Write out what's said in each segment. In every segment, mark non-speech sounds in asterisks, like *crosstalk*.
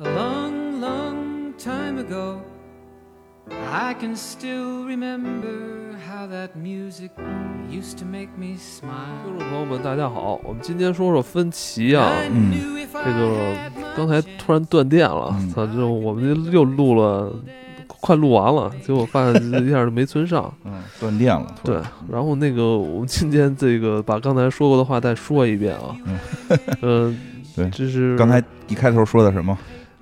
A long, long time ago, I can still remember how that music used to make me 听 smile. 众朋友们，大家好，我们今天说说分歧啊。I 这个刚才突然断电了，嗯操、就我们又录了，快录完了，结果发现一下就没存上。嗯，断电了。突对然，然后那个我们今天这个把刚才说过的话再说一遍啊。嗯呃，*laughs* 对就是刚才一开头说的什么？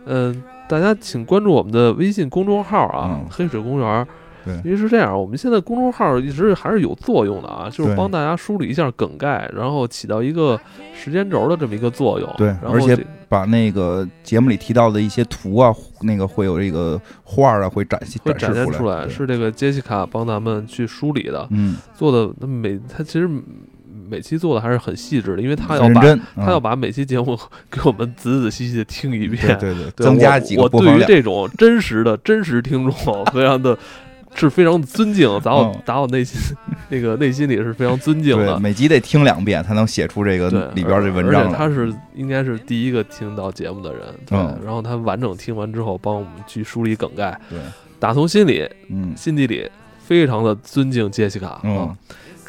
嗯、大家请关注我们的微信公众号啊，嗯。黑水公园。对。因为是这样，我们现在公众号一直还是有作用的啊，就是帮大家梳理一下梗概，然后起到一个时间轴的这么一个作用。对然后而且把那个节目里提到的一些图啊，那个会有这个画儿啊，会展现会展现示出来，是这个杰西卡帮咱们去梳理的，嗯，做的那每他其实每期做的还是很细致的，因为他要把他要嗯把每期节目 *laughs* 给我们仔仔细细的听一遍，对对对，对增加几个我我对于。这种真实的真实听众，*laughs* 非常的是非常尊敬，打我嗯打我内心那个内心里是非常尊敬，的。每集得听两遍才能写出这个对，里边这文章而。且他是应该是第一个听到节目的人，对。嗯然后他完整听完之后，帮我们去梳理梗概，对，打从心里、嗯心底里非常的尊敬杰西卡嗯啊。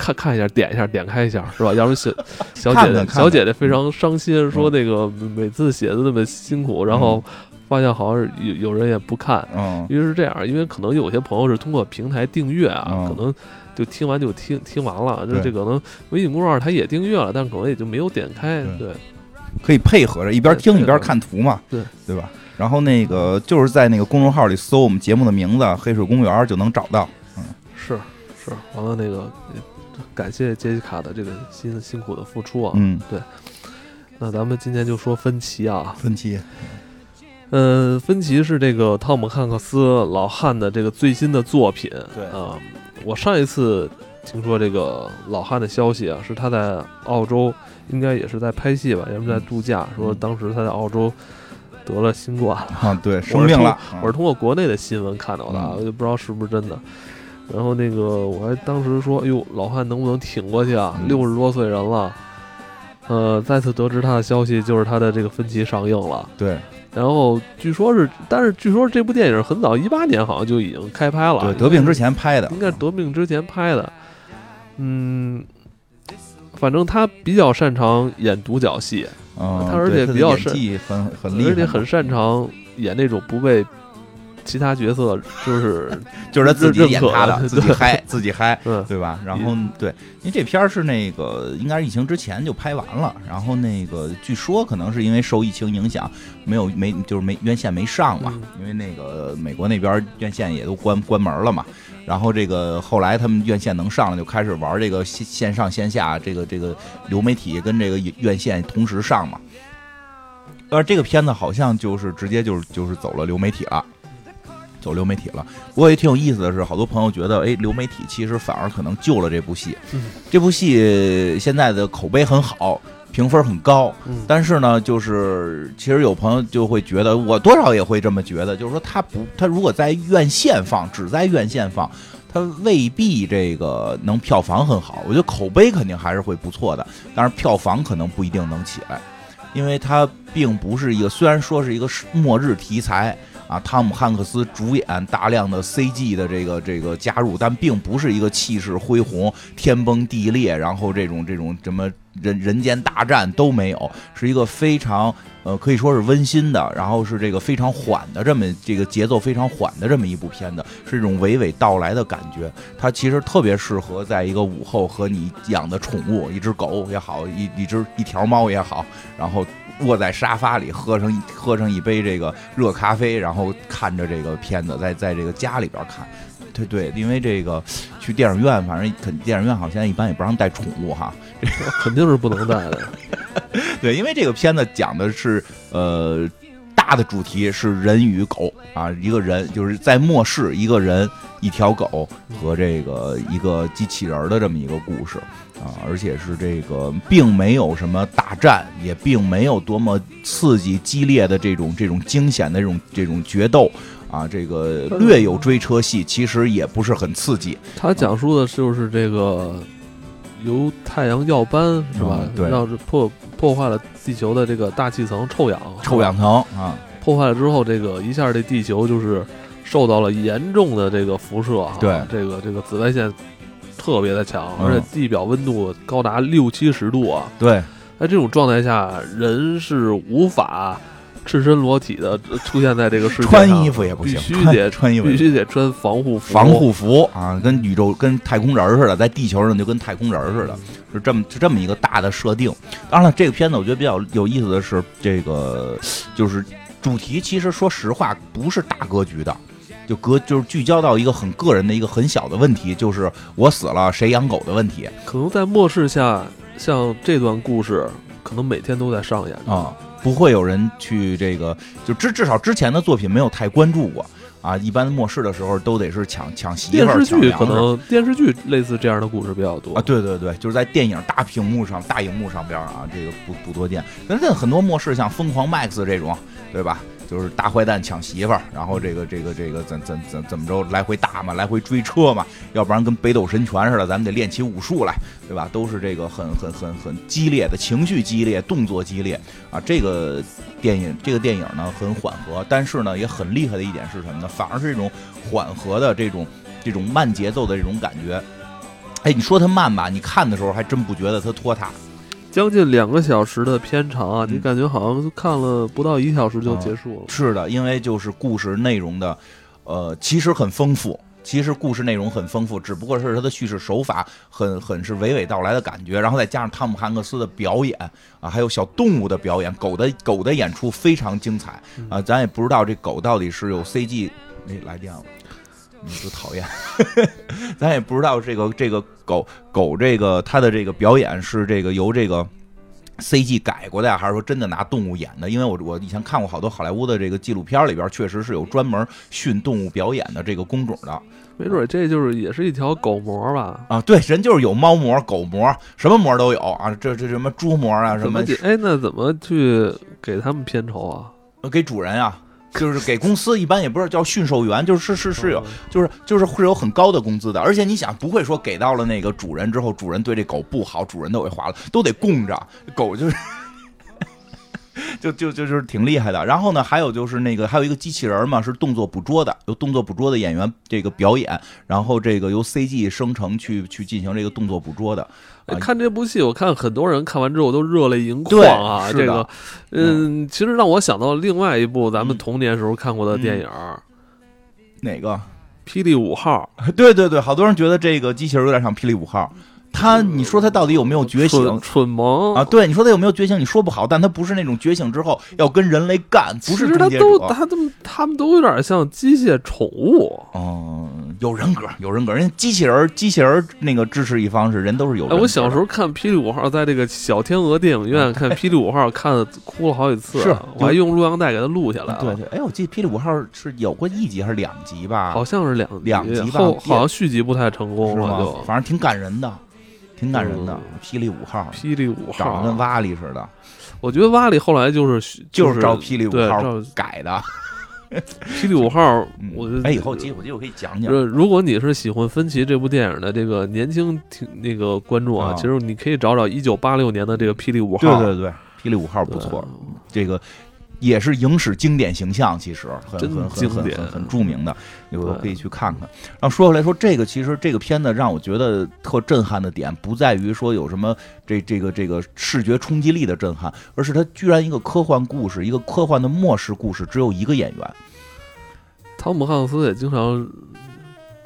看看一下，点一下，点开一下，是吧？要不然小 *laughs* 小姐姐小姐姐非常伤心，说那个每次写的那么辛苦，然后发现好像有有人也不看，嗯。因为是这样，因为可能有些朋友是通过平台订阅啊，嗯。可能就听完就听听完了，就这可能微信公众号他也订阅了，但可能也就没有点开，对对。可以配合着一边听一边看图嘛，对。对吧？然后那个就是在那个公众号里搜我们节目的名字“黑水公园”就能找到。嗯。是是，完了那个呃感谢杰西卡的这个辛辛苦的付出啊，嗯，对那咱们今天就说分歧啊，分期。呃，分歧是这个汤姆汉克斯老汉的这个最新的作品。对啊、我上一次听说这个老汉的消息啊，是他在澳洲，应该也是在拍戏吧，也是在度假，说当时他在澳洲得了新冠，啊，对，生病了。我是通过国内的新闻看到的，我就不知道是不是真的。然后那个我还当时说，哎呦，老汉能不能挺过去啊？嗯六十多岁人了。呃，再次得知他的消息，就是他的这个分歧上映了。对然后据说是，但是据说这部电影很早，一八年好像就已经开拍了。对，得病之前拍的，应该是得病之前拍的。嗯，反正他比较擅长演独角戏，嗯，他而且比较擅技很很厉害，而且很擅长演那种不被其他角色就是 *laughs* 就是他自己演他的，自己嗨，自己嗨，*laughs* 嗯对吧？然后对，因为这片儿是那个应该是疫情之前就拍完了，然后那个据说可能是因为受疫情影响，没有没就是没院线没上嘛，嗯因为那个美国那边院线也都关关门了嘛。然后这个后来他们院线能上了，就开始玩这个线线上线下这个这个流媒体跟这个院线同时上嘛。而这个片子好像就是直接就是就是走了流媒体了。走流媒体了，不过也挺有意思的是，好多朋友觉得，哎，流媒体其实反而可能救了这部戏。嗯这部戏现在的口碑很好，评分很高，嗯但是呢，就是其实有朋友就会觉得，我多少也会这么觉得，就是说他不，他如果在院线放，只在院线放，他未必这个能票房很好。我觉得口碑肯定还是会不错的，但是票房可能不一定能起来，因为它并不是一个，虽然说是一个末日题材。啊，汤姆汉克斯主演大量的 CG 的这个这个加入，但并不是一个气势恢宏、天崩地裂，然后这种这种什么人人间大战都没有，是一个非常呃可以说是温馨的，然后是这个非常缓的这么这个节奏非常缓的这么一部片子，是一种娓娓道来的感觉。它其实特别适合在一个午后和你养的宠物，一只狗也好，一一只一条猫也好，然后。卧在沙发里，喝上一喝上一杯这个热咖啡，然后看着这个片子，在在这个家里边看，对对，因为这个去电影院，反正肯电影院好像一般也不让带宠物哈，这 *laughs* 个肯定是不能带的。对，因为这个片子讲的是呃大的主题是人与狗啊，一个人就是在末世，一个人、一条狗和这个一个机器人儿的这么一个故事啊，而且是这个并没有什么大战，也并没有多么刺激激烈的这种这种惊险的这种这种决斗。啊，这个略有追车戏，其实也不是很刺激。他讲述的就是这个由太阳耀斑是吧？嗯对。让这破破坏了地球的这个大气层臭氧，臭氧层啊，破坏了之后，这个一下这地球就是受到了严重的这个辐射啊，对。这个这个紫外线特别的强，嗯。而且地表温度高达六七十度啊，对，在这种状态下，人是无法赤身裸体的出现在这个世界上，穿衣服也不行，必须穿得穿衣服。必须得穿防护服，防护服啊，跟宇宙跟太空人似的，在地球上就跟太空人似的，是这么是这么一个大的设定。当然了，这个片子我觉得比较有意思的是，这个就是主题，其实说实话不是大格局的，就格就是聚焦到一个很个人的一个很小的问题，就是我死了谁养狗的问题可能在末世下，像这段故事，可能每天都在上演啊，不会有人去这个，就至至少之前的作品没有太关注过啊。一般末世的时候都得是抢抢媳妇儿、电视剧可能电视剧类似这样的故事比较多啊，对对对，就是在电影大屏幕上、大荧幕上边啊，这个不不多见。但是很多末世像《疯狂 Max》这种，对吧？就是大坏蛋抢媳妇儿，然后这个这个这个怎怎怎怎么着来回打嘛，来回追车嘛，要不然跟北斗神拳似的，咱们得练起武术来，对吧？都是这个很很很很激烈的情绪激烈、动作激烈啊。这个电影这个电影呢很缓和，但是呢也很厉害的一点是什么呢？反而是这种缓和的这种这种慢节奏的这种感觉。哎，你说它慢吧，你看的时候还真不觉得它拖沓。将近两个小时的片长啊，嗯你感觉好像看了不到一小时就结束了。是的，因为就是故事内容的，呃，其实很丰富。其实故事内容很丰富，只不过是它的叙事手法很很是娓娓道来的感觉，然后再加上汤姆汉克斯的表演啊，还有小动物的表演，狗的狗的演出非常精彩啊，咱也不知道这狗到底是有 CG，哎来电了，你就讨厌，*laughs* 咱也不知道这个这个狗狗这个它的这个表演是这个由这个。CG 改过的呀，还是说真的拿动物演的？因为我我以前看过好多好莱坞的这个纪录片里边，确实是有专门训动物表演的这个工种的没准这就是也是一条狗模吧？啊。对，人就是有猫模、狗模，什么模都有啊。这这什么猪模啊，什么？哎，那怎么去给他们片酬啊？给主人啊，就是给公司一般也不是叫驯兽员，就是是是有，就是就是会有很高的工资的。而且你想，不会说给到了那个主人之后，主人对这狗不好，主人都给划了，都得供着。狗就是。*laughs* 就就就就是挺厉害的，然后呢，还有就是那个还有一个机器人嘛，是动作捕捉的，由动作捕捉的演员这个表演，然后这个由 CG 生成去去进行这个动作捕捉的。看这部戏，我看很多人看完之后都热泪盈眶啊。这个，嗯，其实让我想到另外一部咱们嗯童年时候看过的电影《哪个？霹雳五号 *laughs* 对对对，好多人觉得这个机器人有点像霹雳五号。他，你说他到底有没有》觉醒蠢蠢萌啊？对，你说他有没有觉醒？你说不好，但他不是那种觉醒之后要跟人类干，不其是实他都终结者。他都他们都有点像机械宠物。嗯，有人格，有人格。人家机器人，机器人那个支持一方是人都是有人。我小时候看《霹雳五号》，在这个小天鹅电影院 *laughs* 看《霹雳五号》，看的 *laughs* 哭了好几次，是我还用录像带给他录下来了。对对，哎，我记得《霹雳五号》是有过一集还是两集吧？好像是两两集吧后好像续集不太成功了，吗就？反正挺感人的，挺感人的。嗯。霹雳五号。霹雳五号。长得跟号，瓦里似的，我觉得瓦里后来就是就是照霹雳五号改的。*laughs* 霹雳五号嗯，我觉得哎，以后机会我机会可以讲讲。呃，如果你是喜欢芬奇这部电影的这个年轻听那个观众啊，啊。其实你可以找找一九八六年的这个《霹雳五号》，对对对，霹雳五号不错，这个也是影史经典形象，其实很很很很很很著名的，有的可以去看看。然后说回来说，这个其实这个片子让我觉得特震撼的点，不在于说有什么这这个这个视觉冲击力的震撼，而是它居然一个科幻故事，一个科幻的末世故事，只有一个演员。汤姆汉克斯也经常，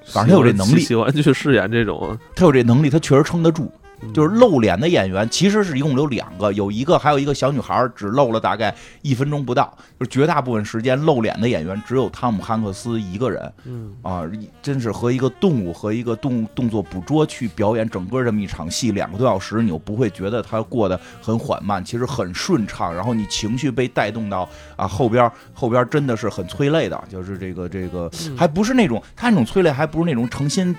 反正他有这能力喜欢去饰演这种，他有这能力，他确实撑得住。嗯就是露脸的演员，其实是一共有两个，有一个还有一个小女孩，只露了大概一分钟不到，就是绝大部分时间露脸的演员只有汤姆汉克斯一个人嗯，啊，真是和一个动物和一个动动作捕捉去表演整个这么一场戏，两个多小时，你又不会觉得它过得很缓慢，其实很顺畅，然后你情绪被带动到啊后边后边真的是很催泪的，就是这个这个嗯还不是那种他那种催泪，还不是那种诚心嗯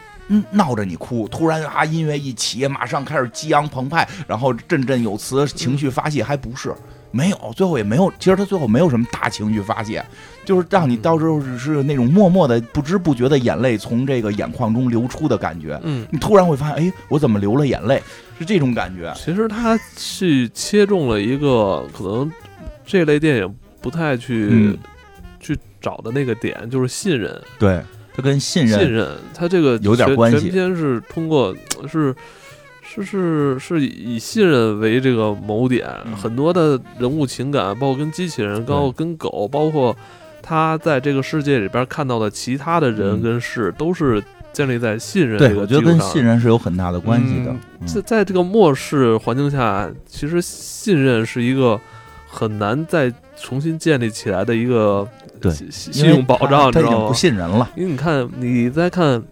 闹着你哭，突然啊音乐一起，马上开始激昂澎湃，然后振振有词，情绪发泄，还不是没有，最后也没有，其实他最后没有什么大情绪发泄，就是让你到时候只是那种默默的、不知不觉的眼泪从这个眼眶中流出的感觉，嗯，你突然会发现，哎，我怎么流了眼泪？是这种感觉。其实他去切中了一个可能这类电影不太去、嗯。去找的那个点，就是信任。对，他跟信任信任，他这个有点全关系全篇是通过是是是是以信任为这个某点，嗯很多的人物情感，包括跟机器人，包括跟狗，包括他在这个世界里边看到的其他的人嗯跟事，都是建立在信任对，我觉得跟信任是有很大的关系的。在在这个末世环境下，其实信任是一个很难再重新建立起来的一个对信信用保障，他他已经你知道吗不？信人了。因为你看，你在看，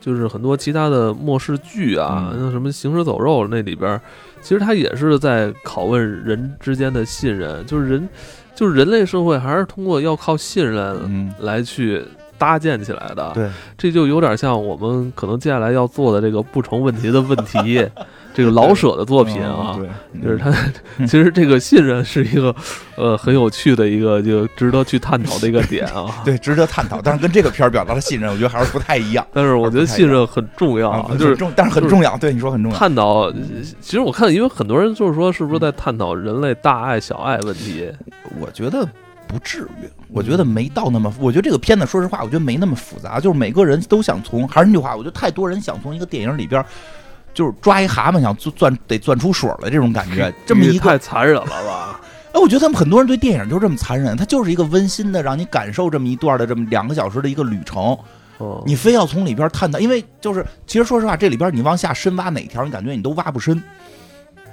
就是很多其他的末世剧啊，嗯像什么《行尸走肉》那里边，其实它也是在拷问人之间的信任，就是人，就是人类社会还是通过要靠信任嗯，来去搭建起来的。对，这就有点像我们可能接下来要做的这个不成问题的问题，*laughs* 这个老舍的作品啊。就是他，*laughs* 其实这个信任是一个，呃，很有趣的一个，就值得去探讨的一个点啊。*laughs* 对值得探讨，但是跟这个片儿表达的信任，我觉得还是不太一样。但是我觉得信任很重要，啊，就是重，但是很重要。对，你说很重要。探讨。其实我看，因为很多人就是说，是不是在探讨人类大爱小爱问题？我觉得不至于，我觉得没到那么。我觉得这个片子，说实话，我觉得没那么复杂。就是每个人都想从，还是那句话，我觉得太多人想从一个电影里边，就是抓一蛤蟆想钻钻得钻出水来这种感觉。*laughs* 这么一个，太残忍了吧？哎，我觉得他们很多人对电影就是这么残忍，它就是一个温馨的，让你感受这么一段的这么两个小时的一个旅程。哦，你非要从里边探讨，因为就是其实说实话，这里边你往下深挖哪条，你感觉你都挖不深。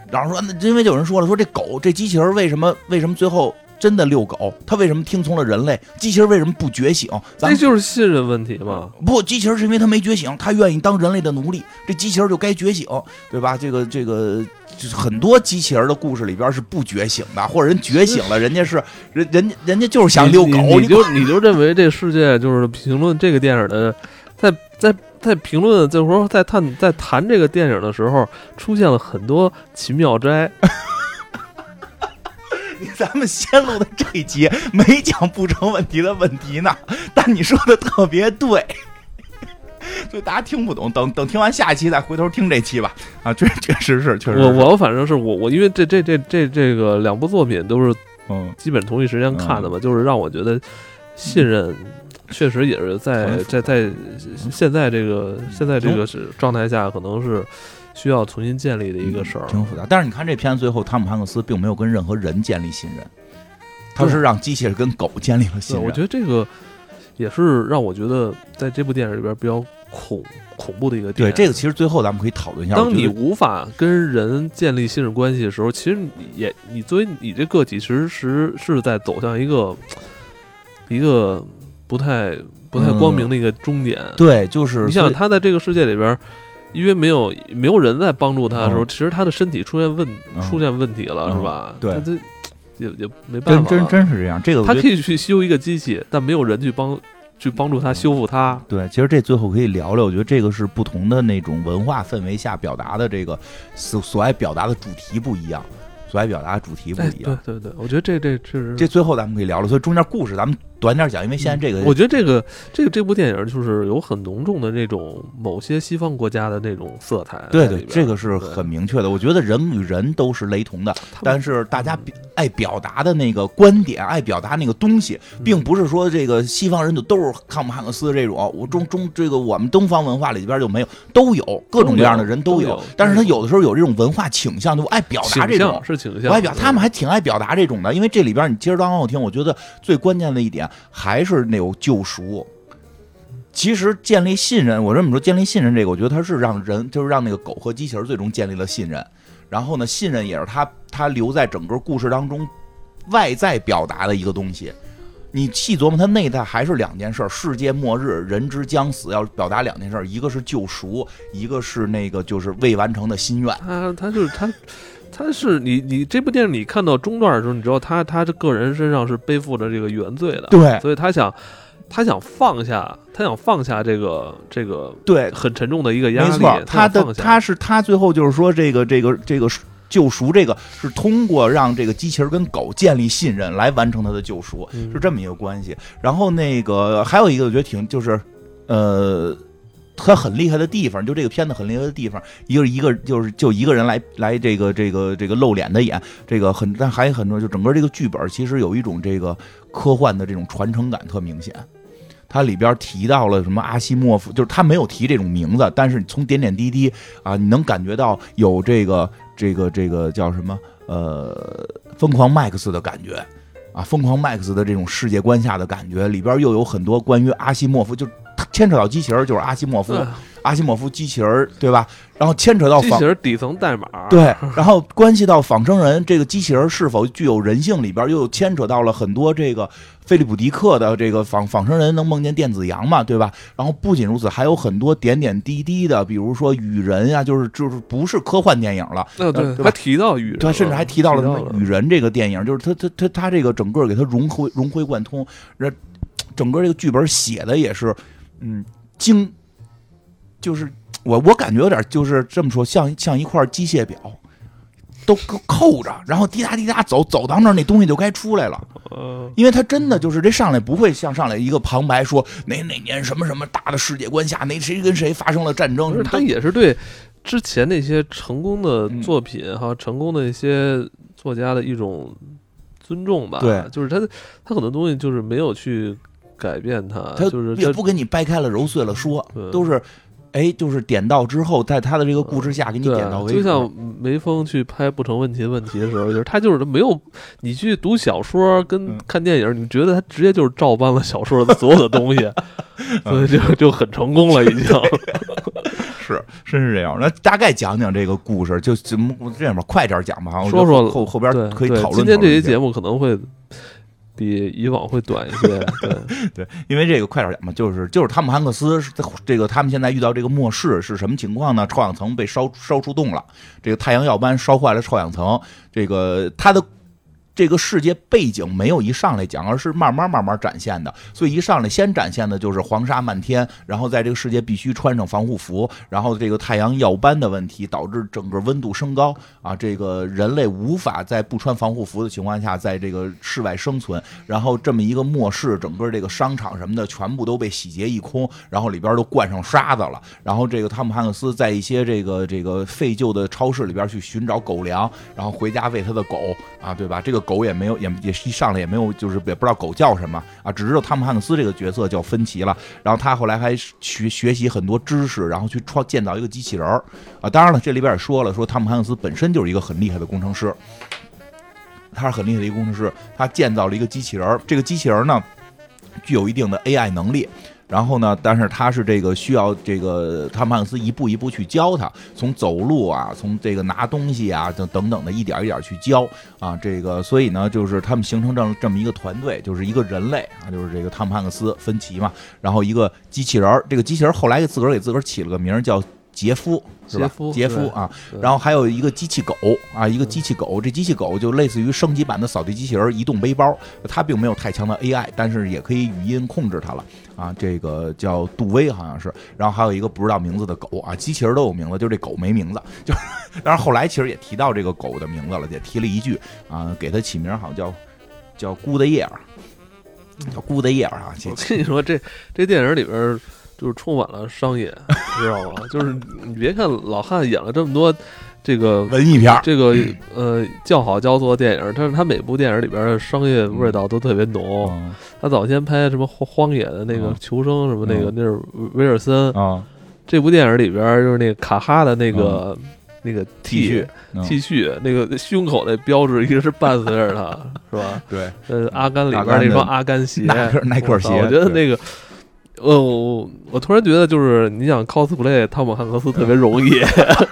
然后说，那因为就有人说了，说这狗这机器人为什么为什么最后真的遛狗？它为什么听从了人类？机器人为什么不觉醒？咱这就是信任问题嘛。不，机器人是因为它没觉醒，它愿意当人类的奴隶，这机器人就该觉醒，对吧？这个这个。就是很多机器人的故事里边是不觉醒的，或者人觉醒了，人家是人人家人家就是想遛狗，你你就你就认为这世界就是评论这个电影的，在在在评论，就是说在探在谈这个电影的时候，出现了很多奇妙斋。咱们先录的这一集没讲不成问题的问题呢，但你说的特别对，*laughs* 所以大家听不懂。等等听完下一期再回头听这期吧。啊，确确实是，确实是我我反正是我我因为这这这这这个两部作品都是嗯，基本同一时间看的嘛，就是让我觉得信任确实也是在在在现在这个现在这个是状态下，可能是需要重新建立的一个事儿。挺复杂。但是你看这片子最后，汤姆汉克斯并没有跟任何人建立信任，他是让机器人跟狗建立了信，任。我觉得这个也是让我觉得在这部电影里边比较恐恐怖的一个点。对这个，其实最后咱们可以讨论一下。当你无法跟人建立信任关系的时候，其实你也你作为你这个体，其实是是在走向一个 *tsk* 一个不太不太光明的一个终点。对，就是你想，他在这个世界里边，因为没有没有人在帮助他的时候，嗯其实他的身体出现问嗯出现问题了，嗯是吧？对他这也也没办法真了，真真是这样。这个他可以去修一个机器，但没有人去帮去帮助他修复它。对，其实这最后可以聊聊，我觉得这个是不同的那种文化氛围下表达的这个所所爱表达的主题不一样，所爱表达的主题不哎，一样。对对对，我觉得这这确实这最后咱们可以聊聊，所以中间故事咱们短点讲，因为现在这个我觉得这个这个这部电影就是有很浓重的那种某些西方国家的那种色彩对对，这个是很明确的。我觉得人与人都是雷同的，但是大家爱表达的那个观点，爱表达那个东西，嗯并不是说这个西方人就都是康姆汉克斯这种，我中中这个我们东方文化里边就没有，都有各种各样的人都有有，但是他有的时候有这种文化倾向，就爱表达这种。是倾向，我爱表，他们还挺爱表达这种的，因为这里边你接着刚刚我听，我觉得最关键的一点还是那种救赎。其实建立信任，我这么说，建立信任这个，我觉得它是让人，就是让那个狗和机器人最终建立了信任。然后呢，信任也是他他留在整个故事当中外在表达的一个东西。你细琢磨，它内在还是两件事儿：世界末日，人之将死，要表达两件事儿，一个是救赎，一个是那个就是未完成的心愿。他他就是他。他是你你这部电影你看到中段的时候，你知道他他这个人身上是背负着这个原罪的，对所以他想他想放下，他想放下这个这个对，很沉重的一个压力，没错，他的他是他最后就是说这个这个这个救赎，这个是通过让这个机器人跟狗建立信任来完成他的救赎，嗯是这么一个关系。然后那个还有一个我觉得挺就是呃。他很厉害的地方，就这个片子很厉害的地方，一个一个就是就一个人来来这个这个这个露脸的演，这个很但还有很多就整个这个剧本其实有一种这个科幻的这种传承感特明显。它里边提到了什么阿西莫夫，就是他没有提这种名字，但是从点点滴滴啊，你能感觉到有这个这个这个叫什么呃疯狂麦克斯的感觉啊，疯狂麦克斯的这种世界观下的感觉，里边又有很多关于阿西莫夫，就牵扯到机器人就是阿西莫夫，阿西莫夫机器人对吧？然后牵扯到机器人底层代码，对，然后关系到仿生人这个机器人是否具有人性里边又牵扯到了很多这个。菲利普迪克的这个仿仿生人能梦见电子羊嘛，对吧？然后不仅如此，还有很多点点滴滴的，比如说雨人呀，就是就是不是科幻电影了，对，他提到雨人，他甚至还提到了什么雨人这个电影，就是他他他他这个整个给他融会融会贯通，这整个这个剧本写的也是，嗯，精，就是我我感觉有点就是这么说，像像一块机械表。都扣着，然后滴答滴答走走到那儿，那东西就该出来了。因为他真的就是这上来不会像上来一个旁白说哪哪年什么什么大的世界观下，哪谁跟谁发生了战争。他也是对之前那些成功的作品哈，成功的一些作家的一种尊重吧。对，就是他他很多东西就是没有去改变他，他就是也不给你掰开了揉碎了说，都是。哎，就是点到之后，在他的这个故事下给你点到为止。就像梅峰去拍不成问题的问题的时候，就是他就是没有你去读小说跟看电影，你觉得他直接就是照搬了小说的所有的东西，*laughs* 所以就就很成功了，已经 *laughs* 是，真是这样。那大概讲讲这个故事，就怎么这样吧，快点讲吧。说说后后边可以讨论。今天这期节目可能会。比以往会短一些，对 *laughs* 对，因为这个快点讲嘛，就是就是汤姆汉克斯这个他们现在遇到这个末世是什么情况呢？臭氧层被烧烧出洞了，这个太阳耀斑烧坏了臭氧层，这个他的。这个世界背景没有一上来讲，而是慢慢慢慢展现的。所以一上来先展现的就是黄沙漫天，然后在这个世界必须穿上防护服，然后这个太阳耀斑的问题导致整个温度升高啊，这个人类无法在不穿防护服的情况下在这个室外生存。然后这么一个末世，整个这个商场什么的全部都被洗劫一空，然后里边都灌上沙子了。然后这个汤姆汉克斯在一些这个这个废旧的超市里边去寻找狗粮，然后回家喂他的狗啊，对吧？这个。狗也没有，也也一上来也没有，就是也不知道狗叫什么啊，只知道汤姆汉克斯这个角色叫芬奇了。然后他后来还学学习很多知识，然后去创建造一个机器人儿啊。当然了，这里边也说了，说汤姆汉克斯本身就是一个很厉害的工程师，他是很厉害的一个工程师，他建造了一个机器人儿。这个机器人呢，具有一定的 AI 能力。然后呢？但是他是这个需要这个汤姆汉克斯一步一步去教他，从走路啊，从这个拿东西啊，等等等的一点一点去教啊。这个所以呢，就是他们形成这这么一个团队，就是一个人类啊，就是这个汤姆汉克斯、芬奇嘛，然后一个机器人儿。这个机器人后来给自个儿给自个儿起了个名叫。杰夫是吧？杰夫啊，然后还有一个机器狗啊，一个机器狗。这机器狗就类似于升级版的扫地机器人、移动背包。它并没有太强的 AI，但是也可以语音控制它了啊。这个叫杜威，好像是。然后还有一个不知道名字的狗啊，机器人都有名字，就是这狗没名字。*laughs* 就，但是后来其实也提到这个狗的名字了，也提了一句啊，给它起名好像叫叫 Good Year，叫 Good Year 啊。我跟你说，这这电影里边。就是充满了商业，*laughs* 你知道吗？就是你别看老汉演了这么多这个文艺片，这个呃叫好叫座电影，但是他每部电影里边的商业味道都特别浓。他早先拍什么荒荒野的那个求生什么那个，那是威尔森啊。这部电影里边就是那个卡哈的那个那个 T 恤 T 恤，那个胸口那标志一直是伴随着他，是吧？对，呃，阿甘里边那双阿甘鞋，耐克耐克鞋，我觉得那个。呃，我我突然觉得，就是你想 cosplay 汤姆汉克斯特别容易，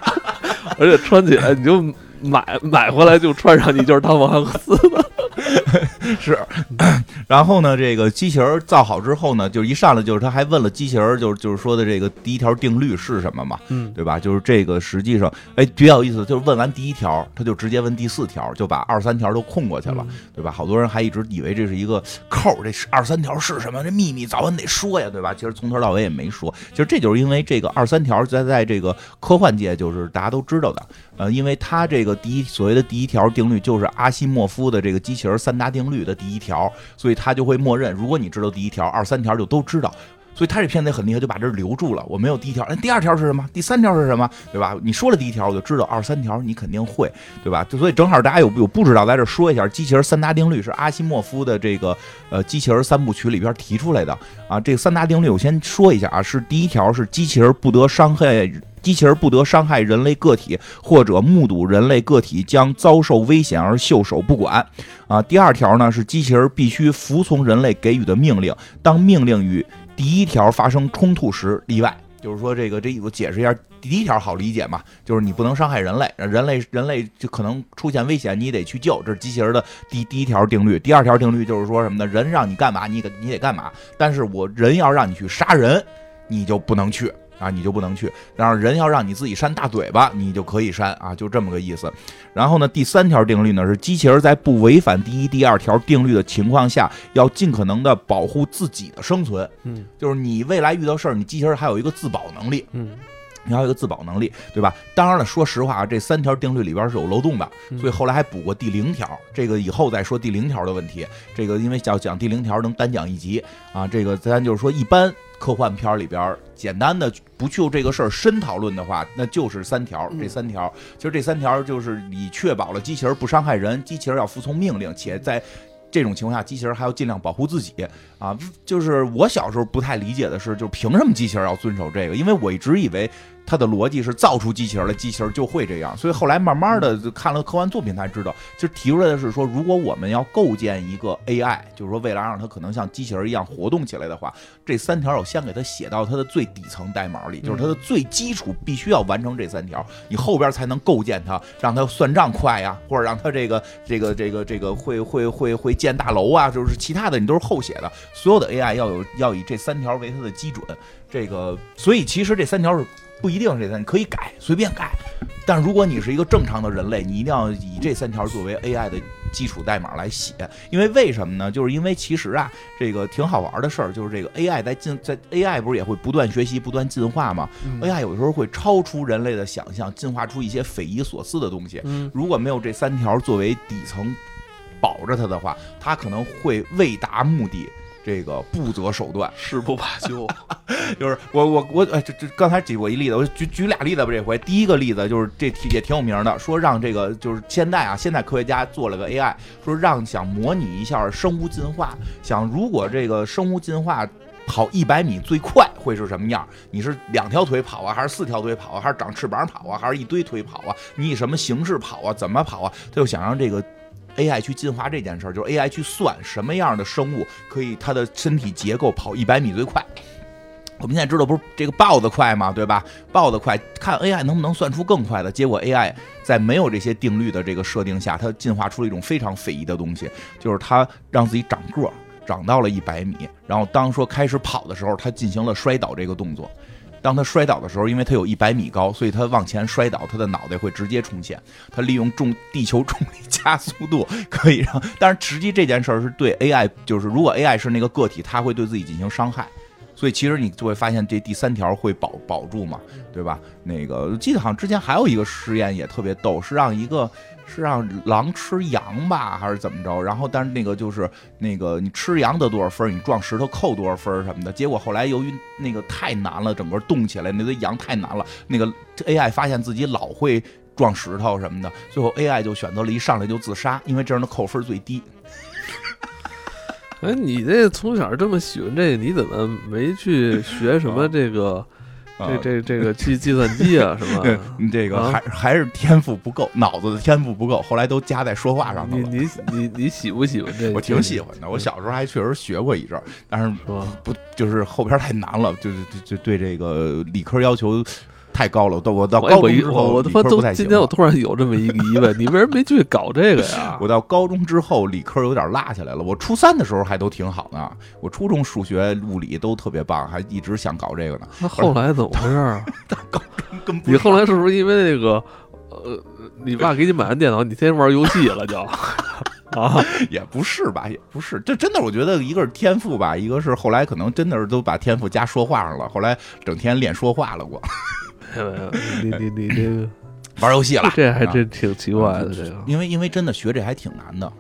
*laughs* 而且穿起来你就买买回来就穿上，你就是汤姆汉克斯了。*laughs* 是，*laughs* 然后呢，这个机器人造好之后呢，就是一上来就是他还问了机器人，就是就是说的这个第一条定律是什么嘛？嗯，对吧？就是这个实际上，哎，比较有意思，就是问完第一条，他就直接问第四条，就把二三条都空过去了，对吧？好多人还一直以为这是一个扣，这是二三条是什么？这秘密早晚得说呀，对吧？其实从头到尾也没说，其实这就是因为这个二三条在在这个科幻界就是大家都知道的。呃，因为他这个第一所谓的第一条定律就是阿西莫夫的这个机器人三大定律的第一条，所以他就会默认，如果你知道第一条，二三条就都知道。所以他这片子也很厉害，就把这留住了。我没有第一条，哎，第二条是什么？第三条是什么？对吧？你说了第一条，我就知道二三条你肯定会，对吧？就所以正好大家有有不知道，在这说一下，机器人三大定律是阿西莫夫的这个呃机器人三部曲里边提出来的啊。这三大定律我先说一下啊，是第一条是机器人不得伤害。机器人不得伤害人类个体，或者目睹人类个体将遭受危险而袖手不管。啊，第二条呢是机器人必须服从人类给予的命令，当命令与第一条发生冲突时例外。就是说，这个这我解释一下，第一条好理解嘛，就是你不能伤害人类，人类人类就可能出现危险，你得去救，这是机器人的第第一条定律。第二条定律就是说什么呢？人让你干嘛，你你得干嘛，但是我人要让你去杀人，你就不能去。啊，你就不能去。然后人要让你自己扇大嘴巴，你就可以扇啊，就这么个意思。然后呢，第三条定律呢是机器人在不违反第一、第二条定律的情况下，要尽可能的保护自己的生存。嗯，就是你未来遇到事儿，你机器人还有一个自保能力。嗯，你要有一个自保能力，对吧？当然了，说实话啊，这三条定律里边是有漏洞的，所以后来还补过第零条。这个以后再说第零条的问题。这个因为要讲第零条能单讲一集啊。这个咱就是说一般。科幻片里边，简单的不就这个事儿深讨论的话，那就是三条。这三条，其实这三条就是你确保了机器人不伤害人，机器人要服从命令，且在这种情况下，机器人还要尽量保护自己啊。就是我小时候不太理解的是，就凭什么机器人要遵守这个？因为我一直以为。它的逻辑是造出机器人来，机器人就会这样。所以后来慢慢的看了科幻作品才知道，就提出来的是说，如果我们要构建一个 AI，就是说未来让它可能像机器人一样活动起来的话，这三条我先给它写到它的最底层代码里，就是它的最基础必须要完成这三条，你后边才能构建它，让它算账快呀，或者让它这个这个这个这个会会会会建大楼啊，就是其他的你都是后写的。所有的 AI 要有要以这三条为它的基准，这个所以其实这三条是。不一定是这三，你可以改，随便改。但如果你是一个正常的人类，你一定要以这三条作为 AI 的基础代码来写。因为为什么呢？就是因为其实啊，这个挺好玩的事儿，就是这个 AI 在进在 AI 不是也会不断学习、不断进化吗？AI 有的时候会超出人类的想象，进化出一些匪夷所思的东西。如果没有这三条作为底层保着它的话，它可能会未达目的。这个不择手段，誓不罢休。*laughs* 就是我我我，哎，这这刚才举过一例子，我举举俩例子吧。这回第一个例子就是这也挺有名的，说让这个就是现在啊，现在科学家做了个 AI，说让想模拟一下生物进化，想如果这个生物进化跑一百米最快会是什么样？你是两条腿跑啊，还是四条腿跑啊，还是长翅膀跑啊，还是一堆腿跑啊？你以什么形式跑啊？怎么跑啊？他就想让这个。AI 去进化这件事儿，就是 AI 去算什么样的生物可以它的身体结构跑一百米最快。我们现在知道不是这个豹子快吗？对吧？豹子快，看 AI 能不能算出更快的。结果 AI 在没有这些定律的这个设定下，它进化出了一种非常匪夷的东西，就是它让自己长个儿，长到了一百米，然后当说开始跑的时候，它进行了摔倒这个动作。当他摔倒的时候，因为他有一百米高，所以他往前摔倒，他的脑袋会直接冲陷。他利用重地球重力加速度，可以让。但是实际这件事儿是对 AI，就是如果 AI 是那个个体，他会对自己进行伤害。所以其实你就会发现这第三条会保保住嘛，对吧？那个记得好像之前还有一个实验也特别逗，是让一个。是让狼吃羊吧，还是怎么着？然后，但是那个就是那个你吃羊得多少分，你撞石头扣多少分什么的。结果后来由于那个太难了，整个动起来那堆羊太难了，那个 AI 发现自己老会撞石头什么的，最后 AI 就选择了一上来就自杀，因为这样的扣分最低。哎，你这从小这么喜欢这个，你怎么没去学什么这个？这这这个计计算机啊，什么？这个还还是天赋不够，脑子的天赋不够，后来都加在说话上头了。你你你你喜不喜欢这？*laughs* 我挺喜欢的，我小时候还确实学过一阵儿，但是不就是后边太难了，就就就对这个理科要求。太高了，到我到高中之后，我他妈都今天我突然有这么一个疑问，你为什么没去搞这个呀？*laughs* 我到高中之后，理科有点落下来了。我初三的时候还都挺好呢，我初中数学、物理都特别棒，还一直想搞这个呢。那后来怎么回事？*laughs* 到高中跟你后来是不是因为那个呃，你爸给你买完电脑，你天天玩游戏了就？*laughs* 啊，也不是吧，也不是，这真的，我觉得一个是天赋吧，一个是后来可能真的是都把天赋加说话上了，后来整天练说话了我。没有，*laughs* 你你你这个玩游戏了，这还真挺奇怪的。这个，因为因为真的学这还挺难的，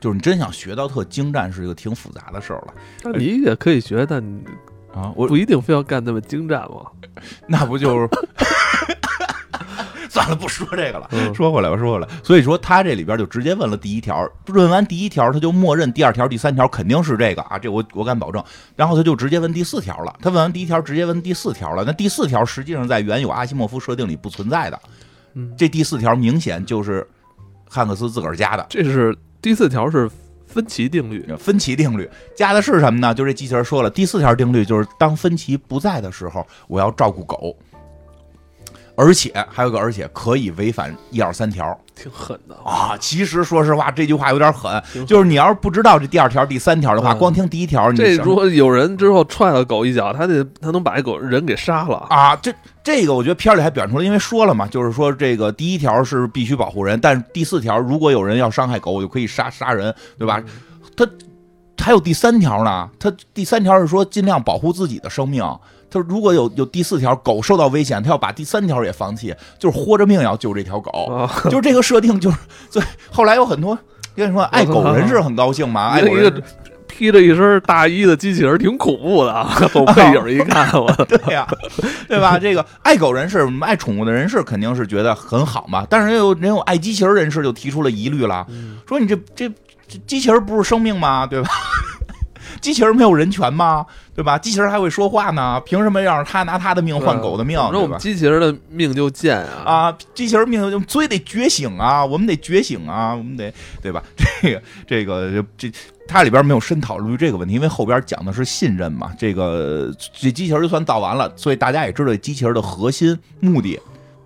就是你真想学到特精湛，是一个挺复杂的事儿了。那你也可以学，但啊，我不一定非要干那么精湛嘛。*laughs* 那不就是？*laughs* 算了，不说这个了。嗯说回来，我说回来，所以说他这里边就直接问了第一条，问完第一条，他就默认第二条、第三条肯定是这个啊，这我我敢保证。然后他就直接问第四条了，他问完第一条，直接问第四条了。那第四条实际上在原有阿西莫夫设定里不存在的，嗯这第四条明显就是汉克斯自个儿加的。这是第四条是分歧定律，分歧定律加的是什么呢？就这机器人说了，第四条定律就是当分歧不在的时候，我要照顾狗，而且还有个而且可以违反一二三条挺狠的。啊。其实说实话，这句话有点狠狠，就是你要是不知道这第二条、第三条的话，嗯光听第一条，你这如果有人之后踹了狗一脚，他得他能把这狗人给杀了。啊，这这个我觉得片里还表现出来，因为说了嘛，就是说这个第一条是必须保护人，但是第四条如果有人要伤害狗，我就可以杀杀人，对吧？他还有第三条呢，他第三条是说尽量保护自己的生命。他如果有有第四条，狗受到危险，他要把第三条也放弃，就是豁着命要救这条狗。啊，就是这个设定，就是所以后来有很多跟你说爱狗人士很高兴嘛，*laughs* 爱狗人个披着一身大衣的机器人挺恐怖的啊，从背影一看，我对呀、对吧？这个爱狗人士、爱宠物的人士肯定是觉得很好嘛，但是人有人有爱机器人人士就提出了疑虑了，说你这这这机器人不是生命吗？对吧？*laughs* 机器人没有人权吗？对吧？机器人还会说话呢，凭什么要让他拿他的命换狗的命？对吧？机器人的命就贱啊！啊，机器人命就所以得觉醒啊，我们得觉醒啊，我们得对吧？*laughs* 这个这个这它里边没有深讨论这个问题，因为后边讲的是信任嘛。这个这机器人就算造完了，所以大家也知道机器人的核心目的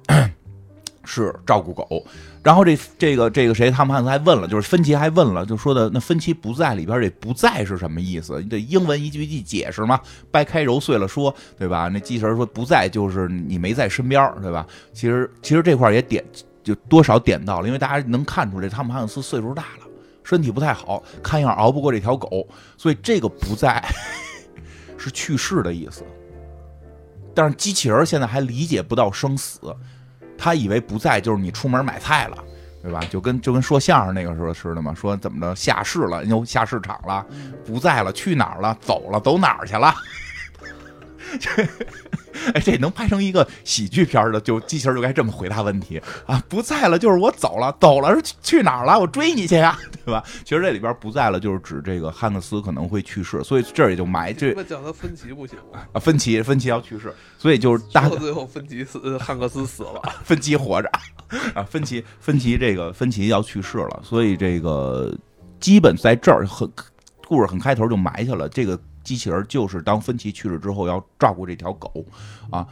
*coughs* 是照顾狗。然后这这个这个谁，汤姆汉斯还问了，就是芬奇还问了，就说的那芬奇不在里边这不在是什么意思？你得英文一句一句解释嘛，掰开揉碎了说，对吧？那机器人说不在就是你没在身边，对吧？其实其实这块儿也点就多少点到了，因为大家能看出来，汤姆汉克斯岁数大了，身体不太好，看样熬不过这条狗，所以这个不在 *laughs* 是去世的意思。但是机器人现在还理解不到生死，他以为不在就是你出门买菜了。对吧？就跟就跟说相声那个时候似的嘛，说怎么着下市了，又下市场了，不在了，去哪儿了？走了，走哪儿去了？*laughs* 哎，这能拍成一个喜剧片的，就机器人就该这么回答问题啊！不在了，就是我走了，走了是去去哪儿了？我追你去呀，*laughs* 对吧？其实这里边不在了，就是指这个汉克斯可能会去世，所以这儿也就埋这他妈叫他芬奇不行吗？啊芬奇芬奇要去世，所以就是大到最后芬奇死，呃汉克斯死了。*laughs* 芬奇活着啊，芬奇芬奇这个芬奇要去世了，所以这个基本在这儿很故事很开头就埋下了，这个机器人就是当芬奇去世之后要照顾这条狗啊。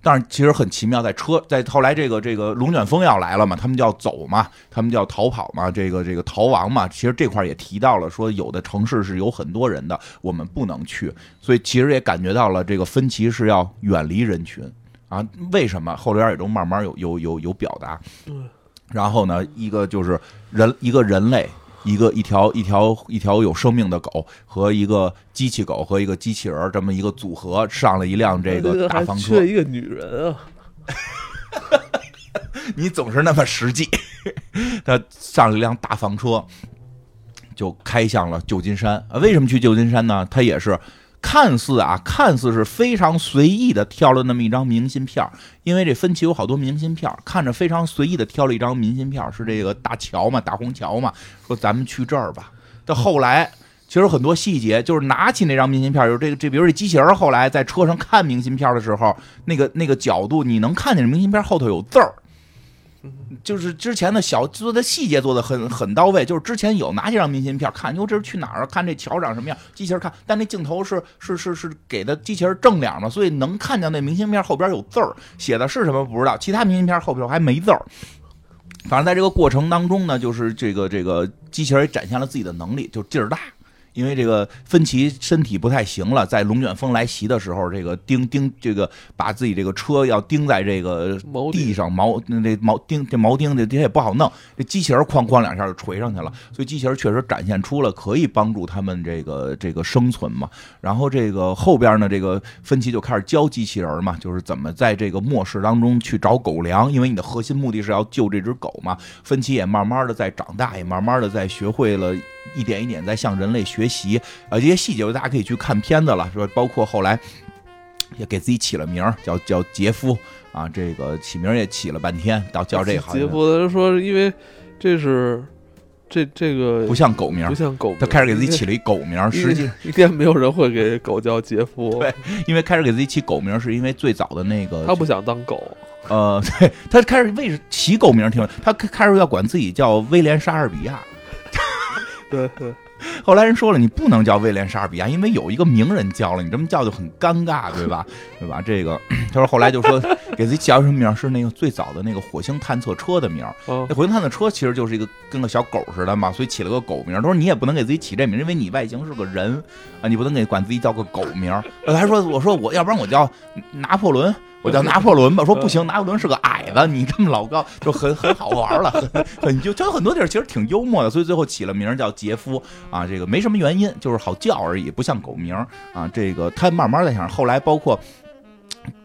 但是其实很奇妙，在车在后来这个这个龙卷风要来了嘛，他们就要走嘛，他们就要逃跑嘛，这个这个逃亡嘛。其实这块儿也提到了，说有的城市是有很多人的，我们不能去，所以其实也感觉到了这个芬奇是要远离人群啊。为什么后边也都慢慢有有有有表达。然后呢，一个就是人一个人类，一个一条一条一条有生命的狗和一个机器狗和一个机器人这么一个组合，上了一辆这个大房车缺。一个女人啊！*laughs* 你总是那么实际。他上了一辆大房车，就开向了旧金山。啊，为什么去旧金山呢？他也是看似啊，看似是非常随意的挑了那么一张明信片，因为这分歧有好多明信片，看着非常随意的挑了一张明信片，是这个大桥嘛，大虹桥嘛，说咱们去这儿吧。到后来。其实很多细节就是拿起那张明信片儿，就是这个这，比如这机器人后来在车上看明信片的时候，那个那个角度，你能看见明信片后头有字儿，就是之前的小做的细节做的很很到位，就是之前有拿几张明信片看，哟这是去哪儿？看这桥长什么样？机器人看，但那镜头是是是是给的机器人正脸嘛，所以能看见那明信片后边有字儿，写的是什么不知道，其他明信片后边还没字儿。反正在这个过程当中呢，就是这个这个机器人也展现了自己的能力，就劲儿大。因为这个芬奇身体不太行了，在龙卷风来袭的时候，这个钉钉这个把自己这个车要钉在这个地上毛那这锚钉这毛钉这这也不好弄，这机器人哐哐两下就锤上去了，所以机器人确实展现出了可以帮助他们这个这个生存嘛。然后这个后边呢，这个芬奇就开始教机器人嘛，就是怎么在这个末世当中去找狗粮，因为你的核心目的是要救这只狗嘛。芬奇也慢慢的在长大，也慢慢的在学会了一点一点在向人类学习。呃，这些细节大家可以去看片子了，说包括后来也给自己起了名儿，叫叫杰夫啊，这个起名也起了半天，到叫这个好像杰夫他说，因为这是这这个不像狗名不，像狗名，他开始给自己起了一狗名，实际 *laughs* 应该没有人会给狗叫杰夫，对 *laughs* 因为开始给自己起狗名，是因为最早的那个 *laughs* 他不想当狗，呃，对他开始为起狗名儿挺，他开开始要管自己叫威廉莎士比亚。对对，后来人说了，你不能叫威廉莎士比亚，因为有一个名人叫了，你这么叫就很尴尬，对吧？*laughs* 对吧？这个 *clears throat* 他说后来就说 *laughs* 给自己起什么名，是那个最早的那个火星探测车的名那火星探测车其实就是一个跟个小狗似的嘛，所以起了个狗名。他说你也不能给自己起这名，因为你外形是个人啊，你不能给管自己叫个狗名 *laughs* 他说我说我要不然我叫拿破仑。我叫拿破仑吧，说不行，拿破仑是个矮子，你这么老高就很很好玩了，很很就就有很多地儿其实挺幽默的，所以最后起了名叫杰夫啊，这个没什么原因，就是好叫而已，不像狗名啊。这个他慢慢在想，后来包括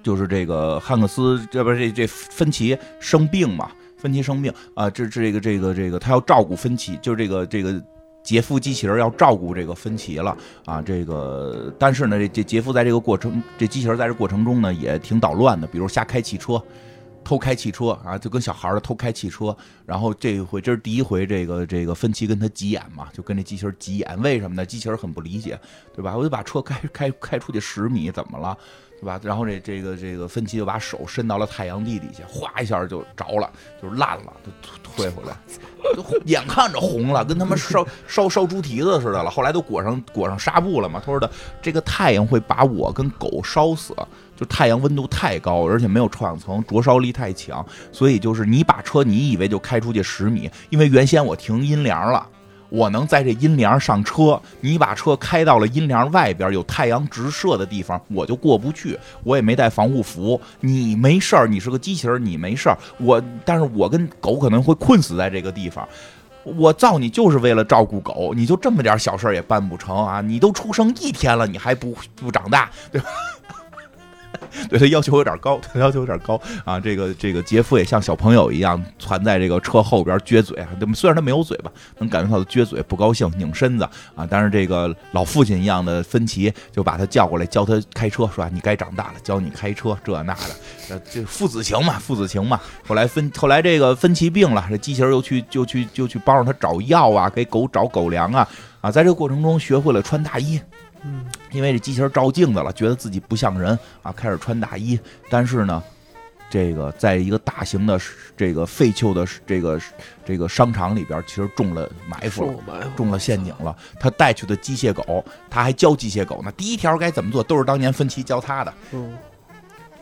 就是这个汉克斯，这不是这这芬奇生病嘛？芬奇生病啊，这这个这个这个他要照顾芬奇，就是这个这个杰夫机器人要照顾这个芬奇了啊。这个但是呢，这这杰夫在这个过程，这机器人在这过程中呢也挺捣乱的，比如瞎开汽车。偷开汽车啊，就跟小孩儿偷开汽车，然后这一回这是第一回，这个这个芬奇跟他急眼嘛，就跟这机器人急眼，为什么呢？机器人很不理解，对吧？我就把车开开开出去十米，怎么了？对吧？然后这这个这个芬奇就把手伸到了太阳地底下，哗一下就着了，就烂了，就退回来，就眼看着红了，跟他妈烧烧烧猪蹄子似的了。后来都裹上裹上纱布了嘛。他说的这个太阳会把我跟狗烧死，就太阳温度太高，而且没有臭氧层，灼烧力太强，所以就是你把车你以为就开出去十米，因为原先我停阴凉了。我能在这阴凉上车，你把车开到了阴凉外边有太阳直射的地方，我就过不去。我也没带防护服，你没事儿，你是个机器人，你没事儿。我，但是我跟狗可能会困死在这个地方。我造你就是为了照顾狗，你就这么点小事也办不成啊！你都出生一天了，你还不不长大，对吧？*laughs* 对他要求有点高，他要求有点高啊！这个这个杰夫也像小朋友一样攒在这个车后边撅嘴啊，虽然他没有嘴巴，能感觉到他撅嘴不高兴，拧身子啊！但是这个老父亲一样的芬奇就把他叫过来教他开车，说、你该长大了，教你开车这那的，这父子情嘛，父子情嘛。后来芬后来这个芬奇病了，这机器人又去就去就去帮着他找药啊，给狗找狗粮啊啊！在这个过程中学会了穿大衣。嗯，因为这机器人照镜子了，觉得自己不像人啊，开始穿大衣。但是呢，这个在一个大型的这个废旧的这个这个商场里边，其实中了埋伏了，中了陷阱了。他带去的机械狗，他还教机械狗呢。第一条该怎么做，都是当年芬奇教他的。嗯。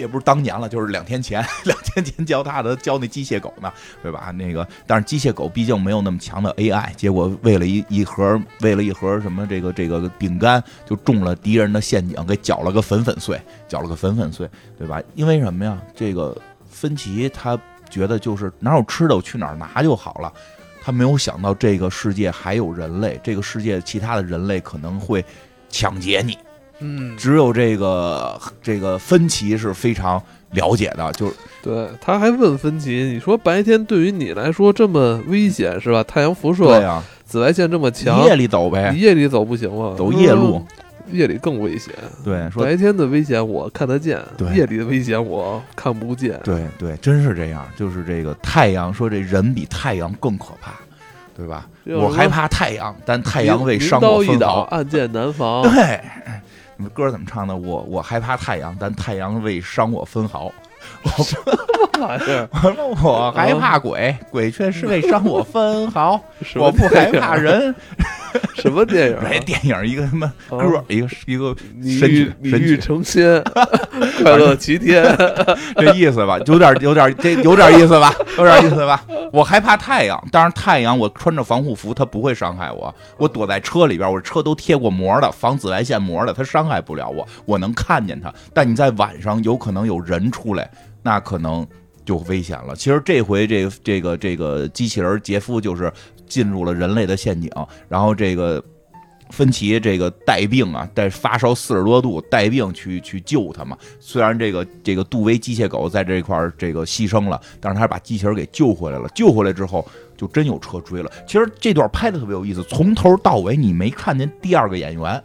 也不是当年了，就是两天前，*laughs* 两天前教他的，教那机械狗呢，对吧？那个，但是机械狗毕竟没有那么强的 AI，结果为了一一盒，为了一盒什么这个这个饼干，就中了敌人的陷阱，给搅了个粉粉碎，搅了个粉粉碎，对吧？因为什么呀？这个芬奇他觉得就是哪有吃的，我去哪儿拿就好了，他没有想到这个世界还有人类，这个世界其他的人类可能会抢劫你。嗯，只有这个这个芬奇是非常了解的，就是对，他还问芬奇，你说白天对于你来说这么危险是吧？太阳辐射，对呀，紫外线这么强，夜里走呗，你夜里走不行吗？走夜路，夜里更危险。对，说白天的危险我看得见，对，夜里的危险我看不见。对对，真是这样，就是这个太阳，说这人比太阳更可怕。对吧？我害怕太阳，但太阳未伤我分毫。暗箭难防。对。歌怎么唱的？我我害怕太阳，但太阳未伤我分毫。什么玩意儿？*laughs* 我害怕鬼，鬼却是未伤我分毫。*laughs* 我不害怕人。*laughs* 什么电影？没电影，一个什么歌？一个一个你欲你欲成仙，*laughs* 快乐齐天，*laughs* 这意思吧？有点有点这有点意思吧？有点意思吧？我害怕太阳，当然太阳我穿着防护服，它不会伤害我。我躲在车里边，我车都贴过膜的，防紫外线膜的，它伤害不了我，我能看见它。但你在晚上有可能有人出来，那可能就危险了。其实这回这个这个这个机器人杰夫就是。进入了人类的陷阱，然后这个芬奇这个带病啊，带发烧四十多度，带病去去救他嘛。虽然这个这个杜威机械狗在这块儿这个牺牲了，但是他把机器人给救回来了。救回来之后，就真有车追了。其实这段拍的特别有意思，从头到尾你没看见第二个演员，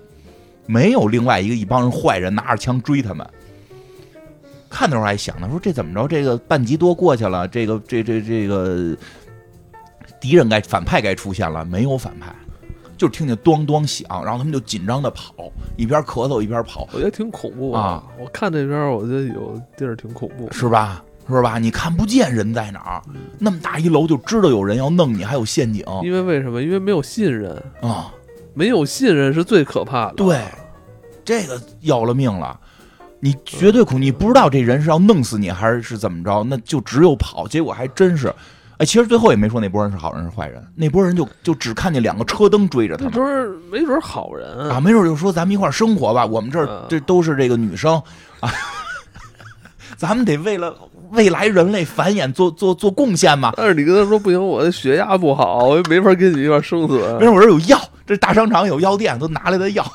没有另外一个一帮人坏人拿着枪追他们。看的时候还想呢，说这怎么着？这个半集多过去了，这个这这这个敌人该反派该出现了，没有反派，就听见咚咚响，然后他们就紧张的跑，一边咳嗽一边跑，我觉得挺恐怖啊！我看这边，我觉得有地儿挺恐怖，是吧？是吧？你看不见人在哪儿，那么大一楼就知道有人要弄你，还有陷阱。因为为什么？因为没有信任啊！没有信任是最可怕的。对，这个要了命了。你绝对恐，你不知道这人是要弄死你还是是怎么着，那就只有跑。结果还真是，哎，其实最后也没说那波人是好人是坏人，那波人就就只看见两个车灯追着他们。没准没准好人啊，没准就说咱们一块生活吧，我们这儿这都是这个女生啊，*laughs* 咱们得为了。未来人类繁衍做做做贡献嘛？但是你跟他说不行，我的血压不好，我没法跟你一块生存。没准，我这有药，这大商场有药店，都拿来的药，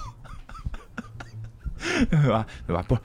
*laughs* 对吧？对吧？不是，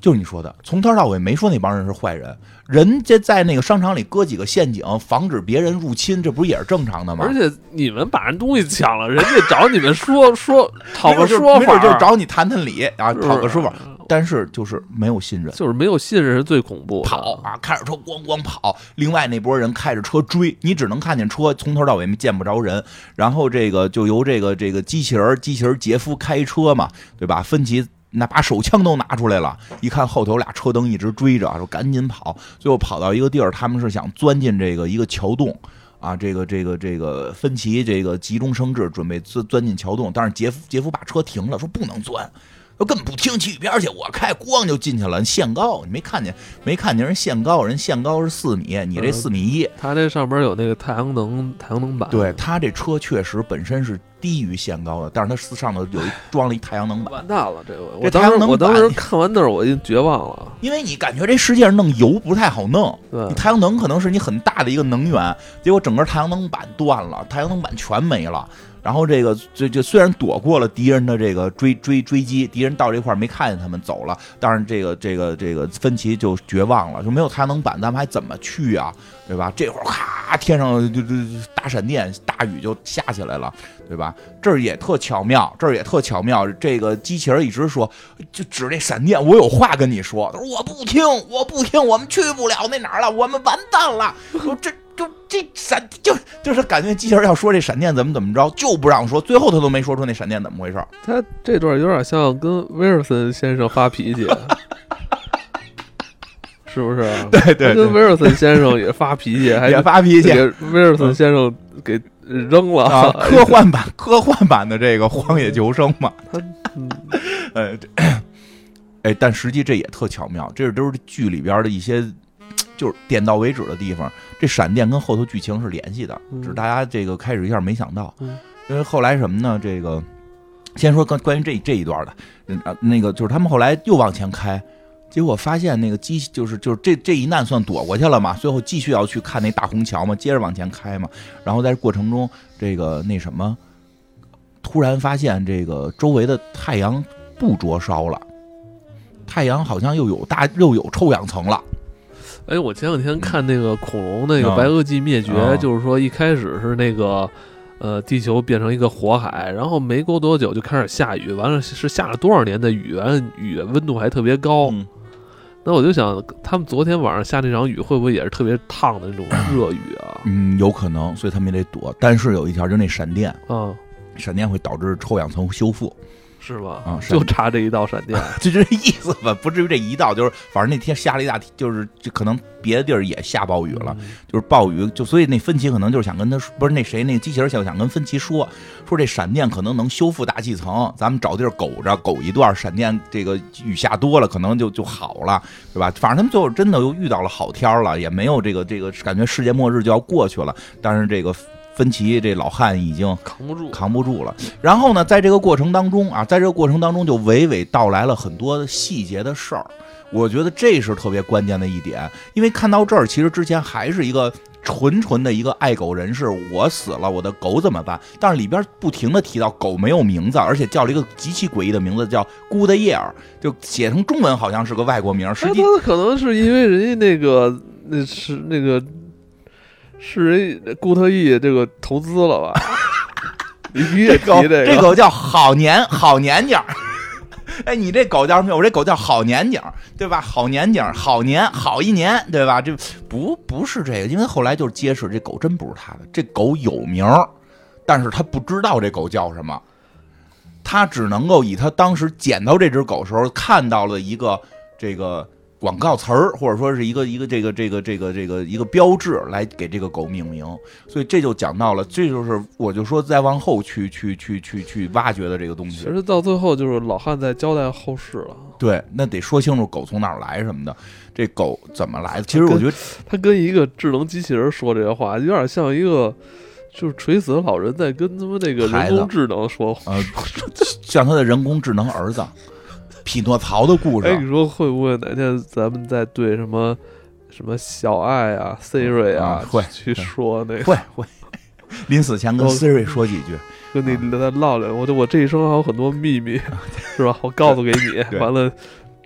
就是你说的，从头到尾没说那帮人是坏人，人家在那个商场里搁几个陷阱，防止别人入侵，这不是也是正常的吗？而且你们把人东西抢了，人家找你们说 *laughs* 说讨个说法，就找你谈谈理啊，讨个说法。但是就是没有信任，就是没有信任是最恐怖。跑啊，开着车咣咣跑，另外那波人开着车追，你只能看见车从头到尾见不着人。然后这个就由这个这个机器人机器人杰夫开车嘛，对吧？芬奇那把手枪都拿出来了，一看后头俩车灯一直追着，说赶紧跑。最后跑到一个地儿，他们是想钻进这个一个桥洞啊，这个这个这个芬奇这个急中生智，准备钻钻进桥洞，但是杰夫杰夫把车停了，说不能钻。我根本不听，去一边去！我开，咣就进去了。限高，你没看见？没看见人限高？人限高是四米，你这四米一。他这上边有那个太阳能太阳能板。对他这车确实本身是低于限高的，但是他上头有一 *laughs* 装了一太阳能板。完蛋了，这回我当时我当时看完那儿我已经绝望了，*laughs* 因为你感觉这世界上弄油不太好弄。对，太阳能可能是你很大的一个能源，结果整个太阳能板断了，太阳能板全没了。然后这个这就虽然躲过了敌人的这个追追追击，敌人到这块没看见他们走了，但是这个这个这个芬奇就绝望了，就没有太阳能板，咱们还怎么去啊？对吧？这会儿咔，天上就就大闪电，大雨就下起来了，对吧？这儿也特巧妙，这儿也特巧妙。这个机器人一直说，就指那闪电，我有话跟你说。他说我不听，我不听，我们去不了那哪儿了，我们完蛋了。说这。就这闪就就是感觉机器人要说这闪电怎么怎么着就不让说，最后他都没说出那闪电怎么回事。他这段有点像跟威尔森先生发脾气，*laughs* 是不是？对对，跟威尔森先生也发脾气，还发脾气，威尔森先生给扔了。啊科幻版科幻版的这个荒野求生嘛，他 *laughs* 呃，哎，但实际这也特巧妙，这都是剧里边的一些。就是点到为止的地方，这闪电跟后头剧情是联系的，只是大家这个开始一下没想到，因为后来什么呢？这个先说关关于这这一段的，啊，那个就是他们后来又往前开，结果发现那个机就是就是这这一难算躲过去了嘛，最后继续要去看那大红桥嘛，接着往前开嘛，然后在过程中这个那什么，突然发现这个周围的太阳不灼烧了，太阳好像又有大又有臭氧层了。哎，我前两天看那个恐龙那个白垩纪灭绝，就是说一开始是那个，呃，地球变成一个火海，然后没过多久就开始下雨，完了是下了多少年的雨，完雨温度还特别高。那我就想，他们昨天晚上下那场雨会不会也是特别烫的那种 *clears throat* 热雨啊？嗯，有可能，所以他们也得躲。但是有一条，就那闪电啊，闪电会导致臭氧层修复。是吧？啊，就差这一道闪电，*laughs* 就这意思吧，不至于这一道，就是反正那天下了一大，就是就可能别的地儿也下暴雨了，就是暴雨，就所以那芬奇可能就是想跟他说，不是那谁那个机器人想想跟芬奇说，说这闪电可能能修复大气层，咱们找地儿苟着苟一段，闪电这个雨下多了，可能就就好了，对吧？反正他们最后真的又遇到了好天了，也没有这个这个感觉世界末日就要过去了，但是这个。芬奇这老汉已经扛不住，扛不住了。然后呢，在这个过程当中啊，在这个过程当中就娓娓道来了很多细节的事儿。我觉得这是特别关键的一点，因为看到这儿，其实之前还是一个纯纯的一个爱狗人士。我死了，我的狗怎么办？但是里边不停的提到狗没有名字，而且叫了一个极其诡异的名字，叫 Good Year，就写成中文好像是个外国名。实际可能是因为人家那个那是那个。是人固特异这个投资了吧？*laughs* 你你这狗这这狗叫好年好年景儿。哎，你这狗叫什么？我这狗叫好年景儿，对吧？好年景儿，好年，好一年，对吧？这不不是这个，因为后来就是揭示这狗真不是他的，这狗有名儿，但是他不知道这狗叫什么，他只能够以他当时捡到这只狗时候看到了一个这个广告词儿，或者说是一个一个这个这个这个这个一个标志来给这个狗命名，所以这就讲到了，这就是我就说再往后去去去去去挖掘的这个东西。其实到最后就是老汉在交代后事了。对，那得说清楚狗从哪儿来什么的，这狗怎么来的？其实我觉得他跟一个智能机器人说这些话，有点像一个就是垂死的老人在跟他们那个人工智能说话。呃，*laughs* 像他的人工智能儿子匹诺曹的故事哎，你，说会不会哪天咱们再对什么什么小爱啊、Siri 啊啊会去说那个，会会。临死前跟 Siri 说几句，跟你再唠唠？我就我这一生还有很多秘密，*laughs* 是吧？我告诉给你，完了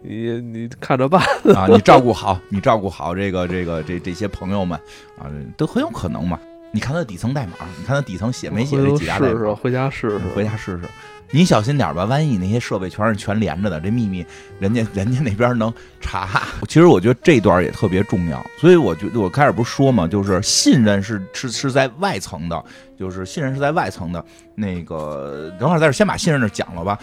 你你看着办。啊，你照顾好，你照顾好这个这个这这些朋友们啊，都很有可能嘛。你看他底层代码，你看他底层写没写这几大代码？试试，回家试试，回家试试。你小心点吧，万一你那些设备全是全连着的，这秘密人家人家那边能查。其实我觉得这段也特别重要，所以我觉得我开始不是说嘛，就是信任是是是在外层的，就是信任是在外层的。那个等会儿在这先把信任这讲了吧，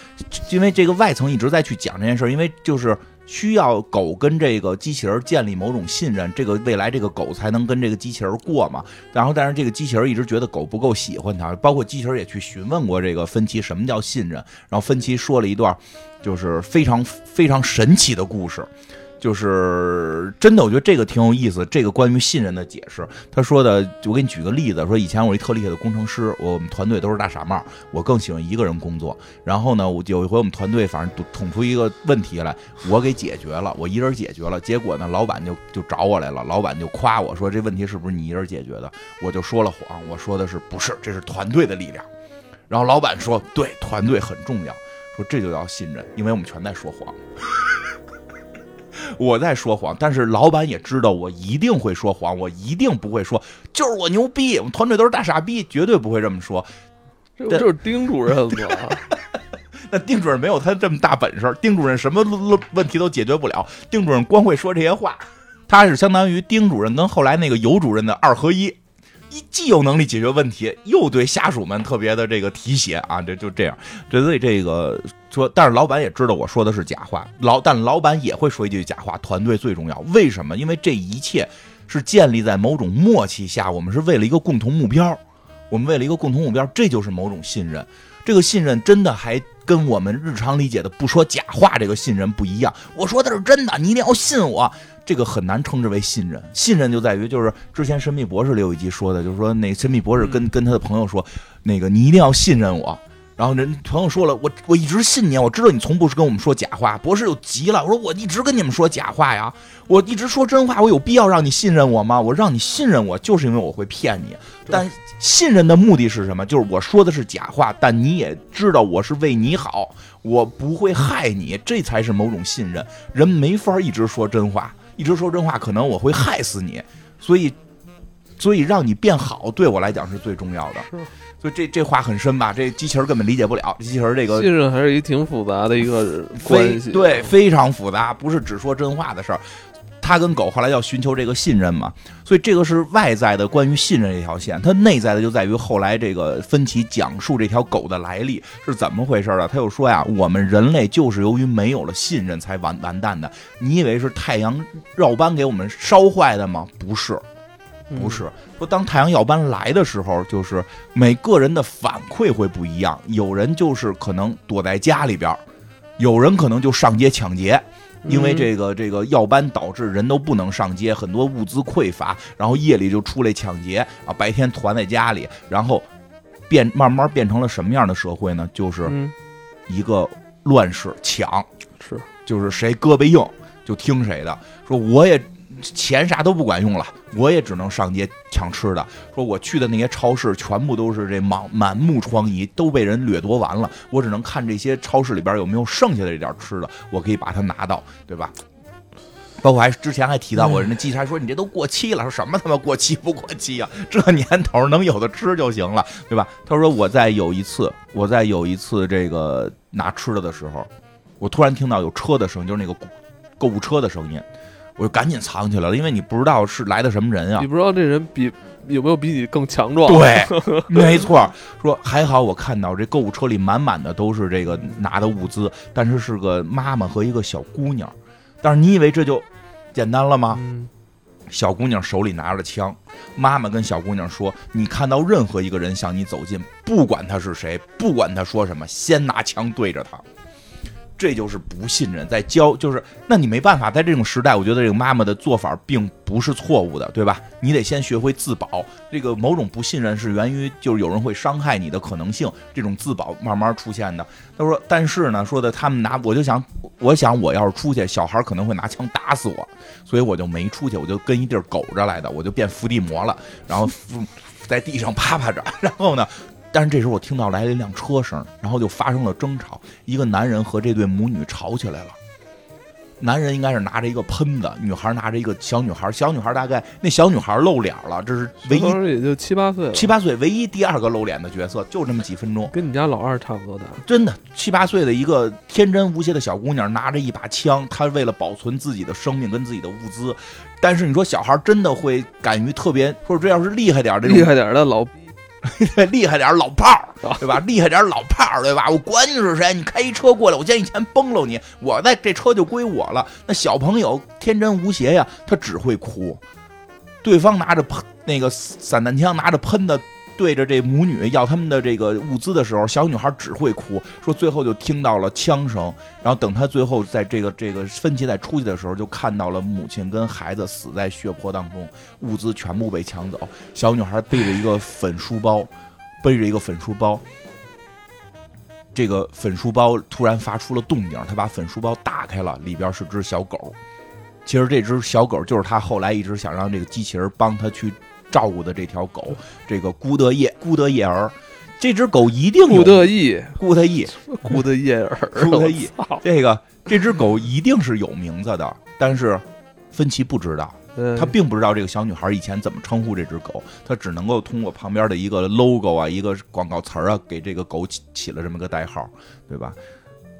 因为这个外层一直在去讲这件事，因为就是。需要狗跟这个机器人建立某种信任，这个未来这个狗才能跟这个机器人过嘛。然后，但是这个机器人一直觉得狗不够喜欢它，包括机器人也去询问过这个芬奇什么叫信任。然后芬奇说了一段，就是非常非常神奇的故事，就是真的，我觉得这个挺有意思。这个关于信任的解释，他说的，我给你举个例子，说以前我一特厉害的工程师，我们团队都是大傻帽，我更喜欢一个人工作。然后呢，我有一回我们团队反正捅出一个问题来，我给解决了，我一人解决了。结果呢，老板就就找我来了，老板就夸我说这问题是不是你一人解决的？我就说了谎，我说的是不是，这是团队的力量。然后老板说对，团队很重要，说这就要信任，因为我们全在说谎。我在说谎，但是老板也知道我一定会说谎，我一定不会说就是我牛逼，我们团队都是大傻逼，绝对不会这么说。这不就是丁主任吗？*laughs* 那丁主任没有他这么大本事，丁主任什么问问题都解决不了，丁主任光会说这些话，他是相当于丁主任跟后来那个尤主任的二合一，一既有能力解决问题，又对下属们特别的这个提携啊，这就这样。这所以这个说，但是老板也知道我说的是假话，老但老板也会说一句假话，团队最重要。为什么？因为这一切是建立在某种默契下，我们是为了一个共同目标，我们为了一个共同目标，这就是某种信任。这个信任真的还跟我们日常理解的不说假话这个信任不一样。我说的是真的，你一定要信我。这个很难称之为信任。信任就在于，就是之前《神秘博士》里有一集说的，就是说那神秘博士跟跟他的朋友说，那个你一定要信任我。然后人朋友说了，我我一直信你，我知道你从不是跟我们说假话。博士又急了，我说我一直跟你们说假话呀，我一直说真话，我有必要让你信任我吗？我让你信任我，就是因为我会骗你。但信任的目的是什么？就是我说的是假话，但你也知道我是为你好，我不会害你，这才是某种信任。人没法一直说真话，一直说真话，可能我会害死你。所以，所以让你变好，对我来讲是最重要的。是所以这这话很深吧？这机器人根本理解不了。机器人这个信任还是一挺复杂的一个关系。对非常复杂，不是只说真话的事儿。他跟狗后来要寻求这个信任嘛，所以这个是外在的关于信任这条线，它内在的就在于后来这个芬奇讲述这条狗的来历是怎么回事啊？他又说呀，我们人类就是由于没有了信任才完完蛋的。你以为是太阳绕斑给我们烧坏的吗？不是，嗯不是。说当太阳耀斑来的时候，就是每个人的反馈会不一样，有人就是可能躲在家里边儿，有人可能就上街抢劫。因为这个这个要班导致人都不能上街，很多物资匮乏，然后夜里就出来抢劫啊，白天团在家里，然后变慢慢变成了什么样的社会呢？就是嗯，一个乱世抢，是就是谁胳膊硬就听谁的。说我也钱啥都不管用了，我也只能上街抢吃的。说我去的那些超市全部都是这满满目疮痍，都被人掠夺完了，我只能看这些超市里边有没有剩下的这点吃的，我可以把它拿到，对吧？包括还之前还提到过，人家记者还说你这都过期了，说什么他妈过期不过期啊？这年头能有的吃就行了，对吧？他说我在有一次，我在有一次这个拿吃的的时候，我突然听到有车的声音，就是那个购物车的声音，我就赶紧藏起来了，因为你不知道是来的什么人啊你。不知道这人比有没有比你更强壮？对，*laughs* 没错。说还好，我看到这购物车里满满的都是这个拿的物资，但是是个妈妈和一个小姑娘。但是你以为这就简单了吗？嗯，小姑娘手里拿着枪，妈妈跟小姑娘说：“你看到任何一个人向你走近，不管他是谁，不管他说什么，先拿枪对着他。”这就是不信任，在教就是，那你没办法，在这种时代，我觉得这个妈妈的做法并不是错误的，对吧？你得先学会自保。这个某种不信任是源于就是有人会伤害你的可能性，这种自保慢慢出现的。他说，但是呢，说的他们拿，我就想，我想我要是出去，小孩可能会拿枪打死我，所以我就没出去，我就跟一地儿苟着来的，我就变伏地魔了，然后在地上趴趴着，然后呢。*laughs* 但是这时候我听到来了一辆车声，然后就发生了争吵，一个男人和这对母女吵起来了。男人应该是拿着一个喷子，女孩拿着一个小女孩，小女孩大概那小女孩露脸了，这是唯一也就七八岁，七八岁唯一第二个露脸的角色，就这么几分钟。跟你家老二差不多大。真的七八岁的一个天真无邪的小姑娘，拿着一把枪，她为了保存自己的生命跟自己的物资。但是你说小孩真的会敢于特别，或者这要是厉害点这种厉害点的老逼，*laughs* 厉害点老炮儿，对吧？厉害点老炮儿，对吧？我管你是谁，你开一车过来，我见一钱崩了你，我在这车就归我了。那小朋友天真无邪呀，他只会哭。对方拿着喷那个散弹枪，拿着喷的对着这母女要他们的这个物资的时候，小女孩只会哭。说最后就听到了枪声，然后等她最后在这个这个分歧在出去的时候，就看到了母亲跟孩子死在血泊当中，物资全部被抢走。小女孩背着一个粉书包，背着一个粉书包。这个粉书包突然发出了动静，她把粉书包打开了，里边是只小狗。其实这只小狗就是她后来一直想让这个机器人帮她去照顾的这条狗，这个孤德叶孤德叶儿。这只狗一定有顾德意，孤德意，孤德叶儿，*laughs* 顾德意这个这只狗一定是有名字的，但是芬奇不知道。嗯他并不知道这个小女孩以前怎么称呼这只狗，他只能够通过旁边的一个 logo 啊，一个广告词儿啊，给这个狗起起了这么个代号，对吧？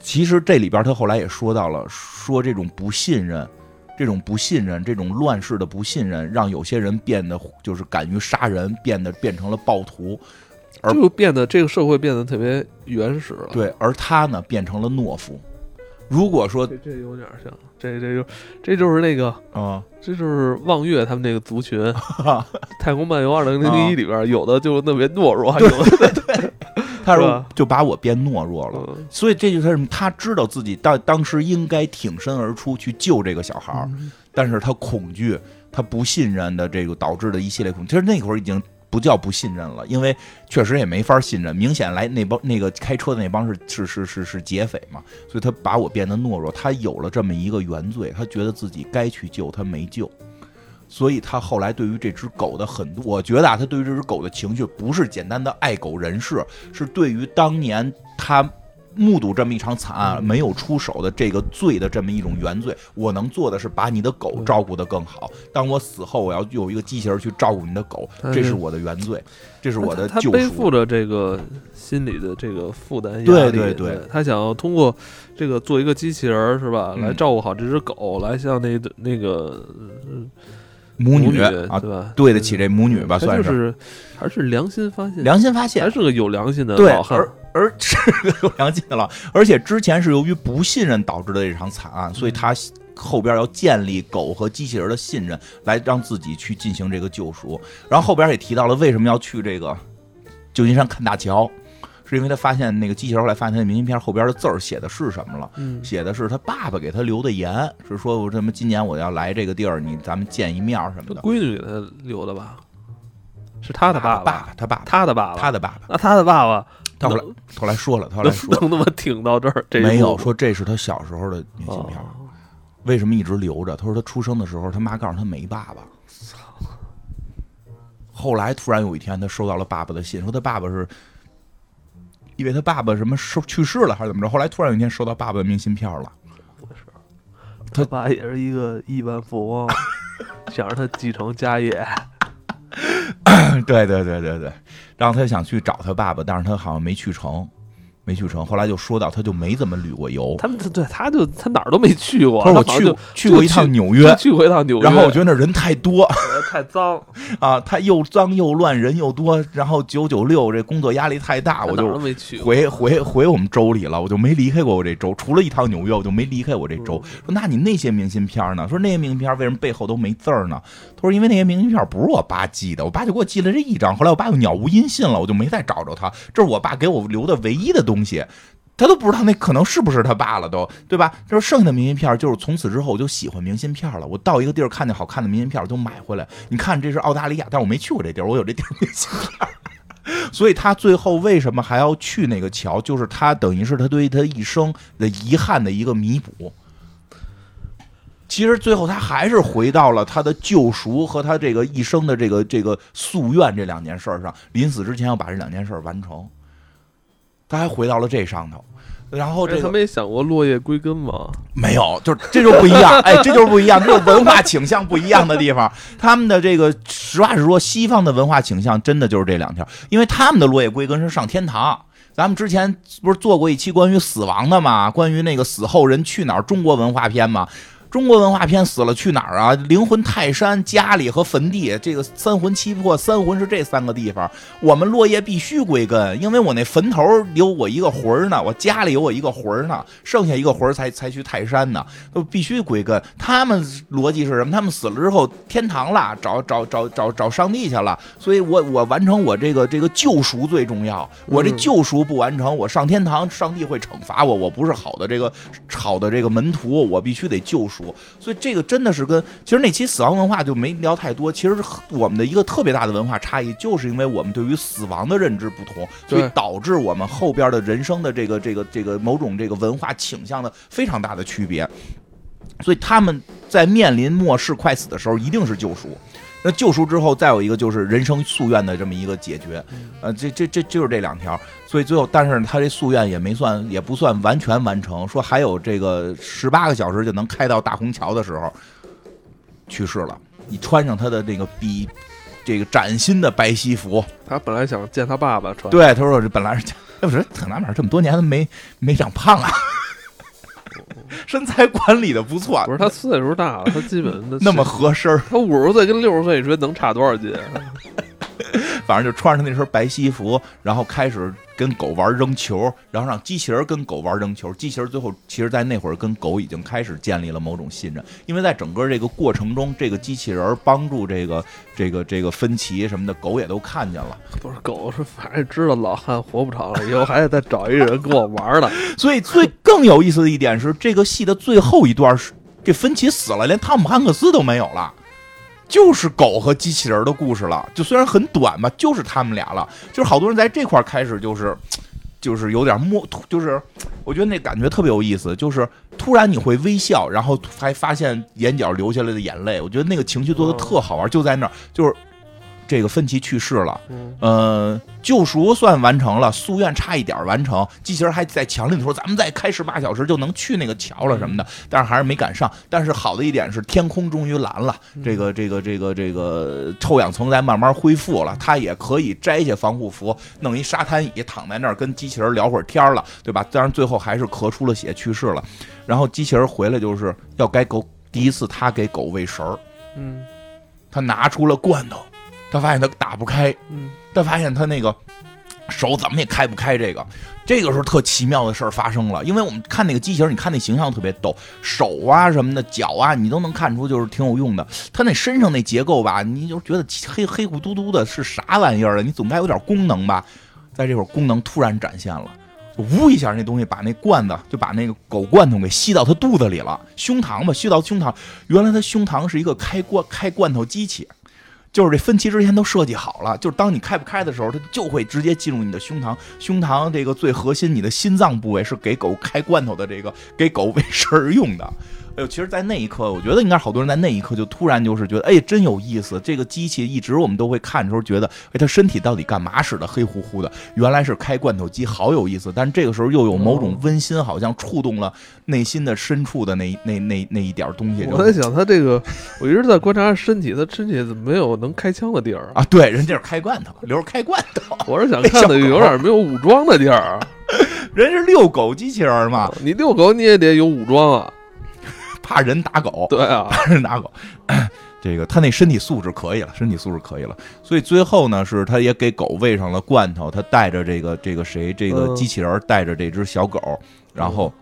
其实这里边他后来也说到了，说这种不信任，这种不信任，这种乱世的不信任，让有些人变得就是敢于杀人，变得变成了暴徒，而就变得这个社会变得特别原始了。对，而他呢变成了懦夫。如果说这这有点像，这这就这就是那个，啊、这就是望月他们那个族群，《太空漫游二零零一》里边有的就特别懦弱，还有的他说是就把我变懦弱了。嗯所以这就是他知道自己当当时应该挺身而出去救这个小孩但是他恐惧，他不信任的这个导致的一系列恐惧。其实那会儿已经不叫不信任了，因为确实也没法信任。明显来那帮那个开车的那帮是是是是是劫匪嘛，所以他把我变得懦弱。他有了这么一个原罪，他觉得自己该去救，他没救。所以他后来对于这只狗的很多，我觉得啊，他对于这只狗的情绪不是简单的爱狗人士，是对于当年他目睹这么一场惨案没有出手的这个罪的这么一种原罪。我能做的是把你的狗照顾得更好。当我死后，我要有一个机器人去照顾你的狗，这是我的原罪，这是我的他他背负。着这个心理的这个负担压力，对对对他想要通过这个做一个机器人是吧，嗯来照顾好这只狗，来向那那个母女女啊，对吧？对得起这母女吧，算就是还是良心发现，良心发现还。是个有良心的对，老汉而。*laughs* 而是个有良心的了，而且之前是由于不信任导致的这场惨案，所以他后边要建立狗和机器人的信任，来让自己去进行这个救赎。然后后边也提到了为什么要去这个旧金山看大桥，是因为他发现那个机器人后来发现他的明信片后边的字儿写的是什么了。嗯，写的是他爸爸给他留的言，是说我什么今年我要来这个地儿，你咱们见一面什么的。闺女给他留的吧？是他的爸爸爸，他爸爸，他的爸爸，他的爸爸，那他的爸爸他后来后来说了，他后来说能他妈挺到这儿？这没有说这是他小时候的明信片。哦为什么一直留着？他说他出生的时候，他妈告诉他没爸爸。后来突然有一天，他收到了爸爸的信，说他爸爸是，因为他爸爸什么收去世了还是怎么着？后来突然有一天收到爸爸的明信片了。他爸也是一个亿万富翁，想让他继承家业。*laughs* 对对对对对，然后他想去找他爸爸，但是他好像没去成。没去成，后来就说到他就没怎么旅过游。他们对他就他哪儿都没去过。他说我去去过一趟纽约，去过一趟纽约。然后我觉得那人太多，*laughs* 太脏啊，他又脏又乱，人又多。然后九九六这工作压力太大，我就回回回我们州里了，我就没离开过我这州。除了一趟纽约，我就没离开我这州。说那你那些明信片呢？说那些明信片为什么背后都没字呢？他说因为那些明信片不是我爸寄的，我爸就给我寄了这一张。后来我爸又鸟无音信了，我就没再找着他。这是我爸给我留的唯一的东西。他都不知道那可能是不是他爸了，都对吧？就是剩下的明信片，就是从此之后我就喜欢明信片了。我到一个地儿看见好看的明信片，就买回来。你看，这是澳大利亚，但我没去过这地儿，我有这地儿明信片。所以他最后为什么还要去那个桥？就是他等于是他对他一生的遗憾的一个弥补。其实最后他还是回到了他的救赎和他这个一生的这个这个夙愿这两件事上。临死之前要把这两件事完成。他还回到了这上头，然后这他没想过落叶归根吗？没有，就是这就不一样，哎，这就是不一样，这文化倾向不一样的地方。他们的这个实话实说，西方的文化倾向真的就是这两条，因为他们的落叶归根是上天堂。咱们之前不是做过一期关于死亡的吗？关于那个死后人去哪儿中国文化篇吗？中国文化片死了去哪儿啊？灵魂泰山、家里和坟地，这个三魂七魄，三魂是这三个地方。我们落叶必须归根，因为我那坟头有我一个魂儿呢，我家里有我一个魂儿呢，剩下一个魂儿才才去泰山呢，都必须归根。他们逻辑是什么？他们死了之后天堂了，找找找找找上帝去了。所以我我完成我这个这个救赎最重要。我这救赎不完成，我上天堂，上帝会惩罚我。我不是好的这个好的这个门徒，我必须得救赎。所以这个真的是跟其实那期死亡文化就没聊太多。其实我们的一个特别大的文化差异，就是因为我们对于死亡的认知不同，所以导致我们后边的人生的这个这个这个某种这个文化倾向的非常大的区别。所以他们在面临末世快死的时候，一定是救赎。那救赎之后，再有一个就是人生夙愿的这么一个解决，呃，这这这就是这两条。所以最后，但是他这夙愿也没算，也不算完全完成。说还有这个十八个小时就能开到大虹桥的时候，去世了。你穿上他的那个比这个崭新的白西服，他本来想见他爸爸穿。对，他说这本来是，哎，不是挺纳闷，这么多年都没没长胖啊。身材管理的不错，不是他岁数大了，他基本那么合身他五十岁跟六十岁，你说能差多少斤？*laughs* *laughs* 反正就穿上那身白西服，然后开始。跟狗玩扔球，然后让机器人跟狗玩扔球。机器人最后其实，在那会儿跟狗已经开始建立了某种信任，因为在整个这个过程中，这个机器人帮助这个这个这个芬奇什么的，狗也都看见了。不是狗是反正知道老汉活不长了，以后还得再找一人跟我玩呢。*laughs* 所以最更有意思的一点是，这个戏的最后一段是这芬奇死了，连汤姆汉克斯都没有了。就是狗和机器人的故事了，就虽然很短吧，就是他们俩了。就是好多人在这块开始就是，就是有点摸，就是我觉得那感觉特别有意思，就是突然你会微笑，然后还发现眼角流下来的眼泪，我觉得那个情绪做的特好玩，就在那儿，就是。这个芬奇去世了，呃，救赎算完成了，夙愿差一点完成。机器人还在墙里说：“咱们再开十八小时就能去那个桥了什么的。”但是还是没赶上。但是好的一点是，天空终于蓝了，这个这个这个这个臭氧层在慢慢恢复了，他也可以摘下防护服，弄一沙滩椅躺在那儿跟机器人聊会儿天了，对吧？当然最后还是咳出了血去世了。然后机器人回来就是要该狗第一次他给狗喂食儿，嗯，他拿出了罐头。他发现他打不开，他发现他那个手怎么也开不开。这个，这个时候特奇妙的事儿发生了，因为我们看那个机器人，你看那形象特别逗，手啊什么的，脚啊，你都能看出就是挺有用的。他那身上那结构吧，你就觉得黑黑乎嘟嘟的，是啥玩意儿啊？你总该有点功能吧？在这会儿，功能突然展现了，呜一下，那东西把那罐子就把那个狗罐头给吸到他肚子里了，胸膛吧，吸到胸膛。原来他胸膛是一个开罐开罐头机器。就是这分歧之前都设计好了，就是当你开不开的时候，它就会直接进入你的胸膛。胸膛这个最核心，你的心脏部位是给狗开罐头的，这个给狗喂食用的。呦，其实，在那一刻，我觉得应该好多人在那一刻就突然就是觉得，哎，真有意思。这个机器一直我们都会看的时候觉得，哎，它身体到底干嘛使的？黑乎乎的，原来是开罐头机，好有意思。但是这个时候又有某种温馨，好像触动了内心的深处的那那那那一点东西。我在想，他这个，我一直在观察身体，他身体怎么没有能开枪的地儿啊？对，人家是开罐头，留着开罐头。我是想看的有点没有武装的地儿。*laughs* 人是遛狗机器人嘛？你遛狗你也得有武装啊，怕人打狗。对啊，怕人打狗。*clears throat* 这个他那身体素质可以了，身体素质可以了。所以最后呢，是他也给狗喂上了罐头，他带着这个这个谁，这个机器人带着这只小狗，然后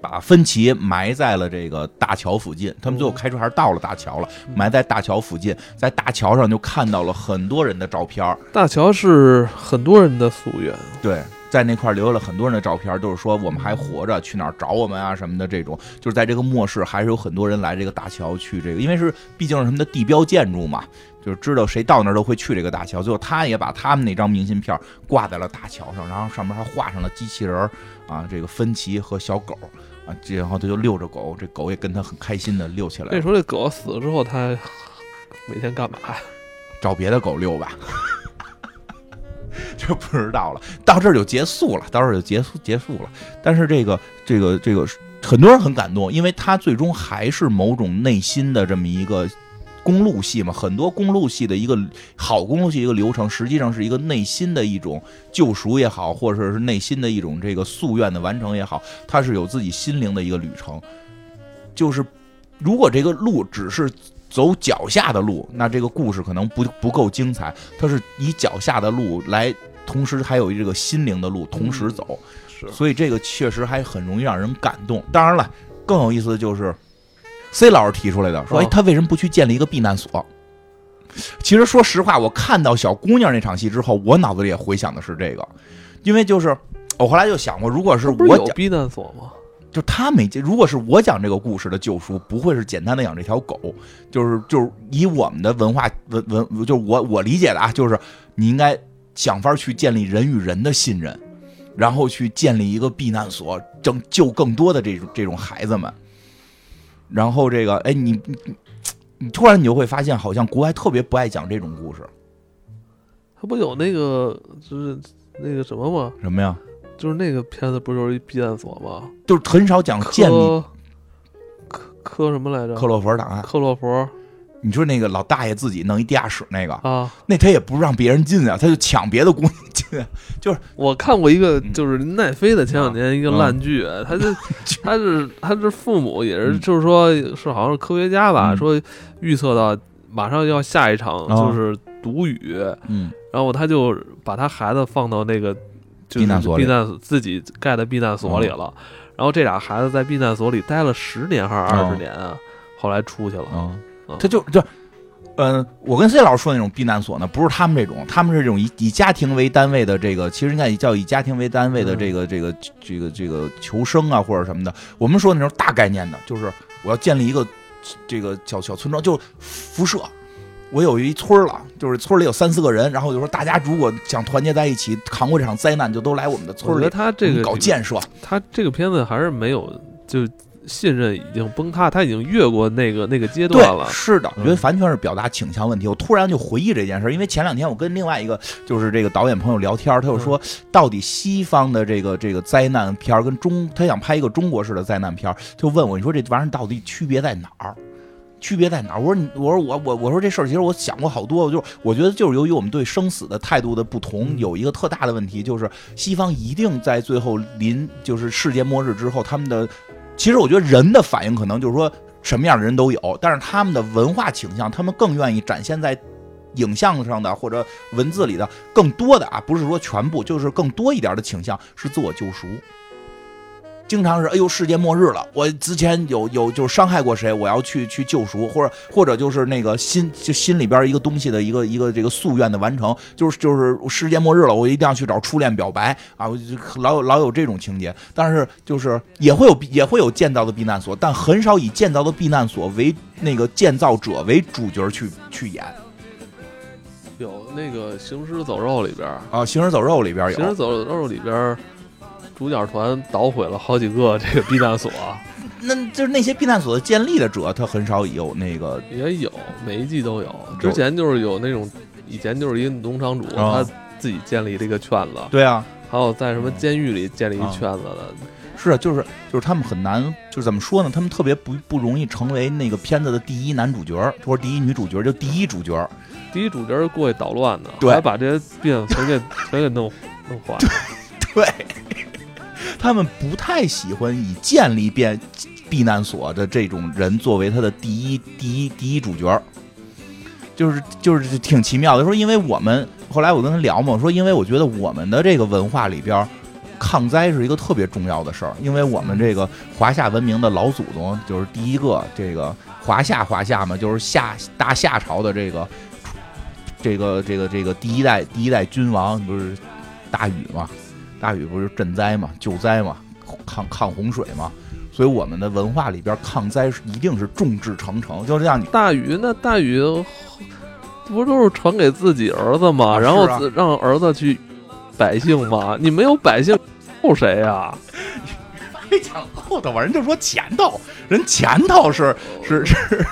把芬奇埋在了这个大桥附近。他们最后开车还是到了大桥了，埋在大桥附近，在大桥上就看到了很多人的照片。大桥是很多人的夙愿，对。在那块留了很多人的照片，都是说我们还活着，去哪儿找我们啊什么的。这种就是在这个末世，还是有很多人来这个大桥去这个，因为是毕竟是他们的地标建筑嘛，就是知道谁到那儿都会去这个大桥。最后他也把他们那张明信片挂在了大桥上，然后上面还画上了机器人啊，这个芬奇和小狗啊，然后他就遛着狗，这狗也跟他很开心的遛起来。那时候这狗死了之后，他每天干嘛呀？找别的狗遛吧。*laughs* 就不知道了，到这儿就结束了，到这儿就结束结束了。但是这个这个这个很多人很感动，因为他最终还是某种内心的这么一个公路戏嘛。很多公路戏的一个好公路戏一个流程，实际上是一个内心的一种救赎也好，或者是内心的一种这个夙愿的完成也好，它是有自己心灵的一个旅程。就是如果这个路只是。走脚下的路，那这个故事可能不不够精彩。它是以脚下的路来，同时还有这个心灵的路同时走，是，所以这个确实还很容易让人感动。当然了，更有意思的就是，C 老师提出来的，说，哎，他为什么不去建立一个避难所？其实说实话，我看到小姑娘那场戏之后，我脑子里也回想的是这个，因为就是我后来就想过，如果是我有避难所吗？就他没如果是我讲这个故事的救赎，不会是简单的养这条狗，就是就是以我们的文化文文，就是我我理解的啊，就是你应该想法去建立人与人的信任，然后去建立一个避难所，拯救更多的这种这种孩子们。然后这个，哎，你你你突然你就会发现，好像国外特别不爱讲这种故事。他不有那个就是那个什么吗？什么呀？就是那个片子，不就是一避难所吗？就是很少讲建立。科科什么来着？克洛弗档案。克洛弗，你说那个老大爷自己弄一地下室那个啊？那他也不让别人进啊，他就抢别的姑娘进。*laughs* 就是我看过一个，就是奈飞的前两年一个烂剧，他就 *laughs* 他是他是父母也是，就是说是好像是科学家吧，说预测到马上要下一场就是毒雨，嗯，然后他就把他孩子放到那个。避难所，避难自己盖的避难所里了，然后这俩孩子在避难所里待了十年还是二十年啊？后来出去了。嗯，他就就，嗯，我跟 C 老师说那种避难所呢，不是他们这种，他们是这种以以家庭为单位的这个，其实应该叫以家庭为单位的这个这个这个这个求生啊或者什么的。我们说那种大概念的，就是我要建立一个这个小小村庄，就是辐射。我有一村了，就是村里有三四个人，然后就说大家如果想团结在一起扛过这场灾难，就都来我们的村里。我觉得他这个搞建设，他这个片子还是没有就信任已经崩塌，他已经越过那个那个阶段了。是的，我觉得完全是表达倾向问题。我突然就回忆这件事，因为前两天我跟另外一个就是这个导演朋友聊天，他就说到底西方的这个这个灾难片跟中，他想拍一个中国式的灾难片，就问我你说这玩意儿到底区别在哪儿？区别在哪儿？我说你，我说我我我说这事儿，其实我想过好多，就是我觉得就是由于我们对生死的态度的不同，有一个特大的问题，就是西方一定在最后临就是世界末日之后，他们的其实我觉得人的反应可能就是说什么样的人都有，但是他们的文化倾向，他们更愿意展现在影像上的或者文字里的更多的啊，不是说全部，就是更多一点的倾向是自我救赎。经常是哎呦，世界末日了！我之前有有就是伤害过谁，我要去去救赎，或者或者就是那个心就心里边一个东西的一个一个这个夙愿的完成，就是就是世界末日了，我一定要去找初恋表白啊！我就老有老有这种情节，但是就是也会有也会有建造的避难所，但很少以建造的避难所为那个建造者为主角去去演。有那个《行尸走肉》里边啊，《行尸走肉》里边有，《行尸走肉》里边。主角团捣毁了好几个这个避难所，*laughs* 那就是那些避难所的建立的者，他很少有那个也有，每一季都有。之前就是有那种，以前就是一个农场主，他自己建立这个圈子。对啊，还有在什么监狱里建立一圈子的。是啊，就是就是他们很难，就是怎么说呢？他们特别不不容易成为那个片子的第一男主角，或者第一女主角，就第一主角。第一主角过去捣乱的，对，还把这些病全给全给弄弄坏。*laughs* 对，他们不太喜欢以建立变避难所的这种人作为他的第一第一第一主角，就是就是挺奇妙的。说因为我们后来我跟他聊嘛，我说因为我觉得我们的这个文化里边。抗灾是一个特别重要的事儿，因为我们这个华夏文明的老祖宗就是第一个这个华夏华夏嘛，就是夏大夏朝的这个这个这个这个第一代第一代君王不是大禹嘛？大禹不是赈灾嘛、救灾嘛、抗抗洪水嘛？所以我们的文化里边抗灾一定是众志成城，就像你。大禹那大禹不都是传给自己儿子吗？然后让儿子去。百姓吗？你没有百姓，后谁呀？没讲后头吧，人就说前头，人前头是是是，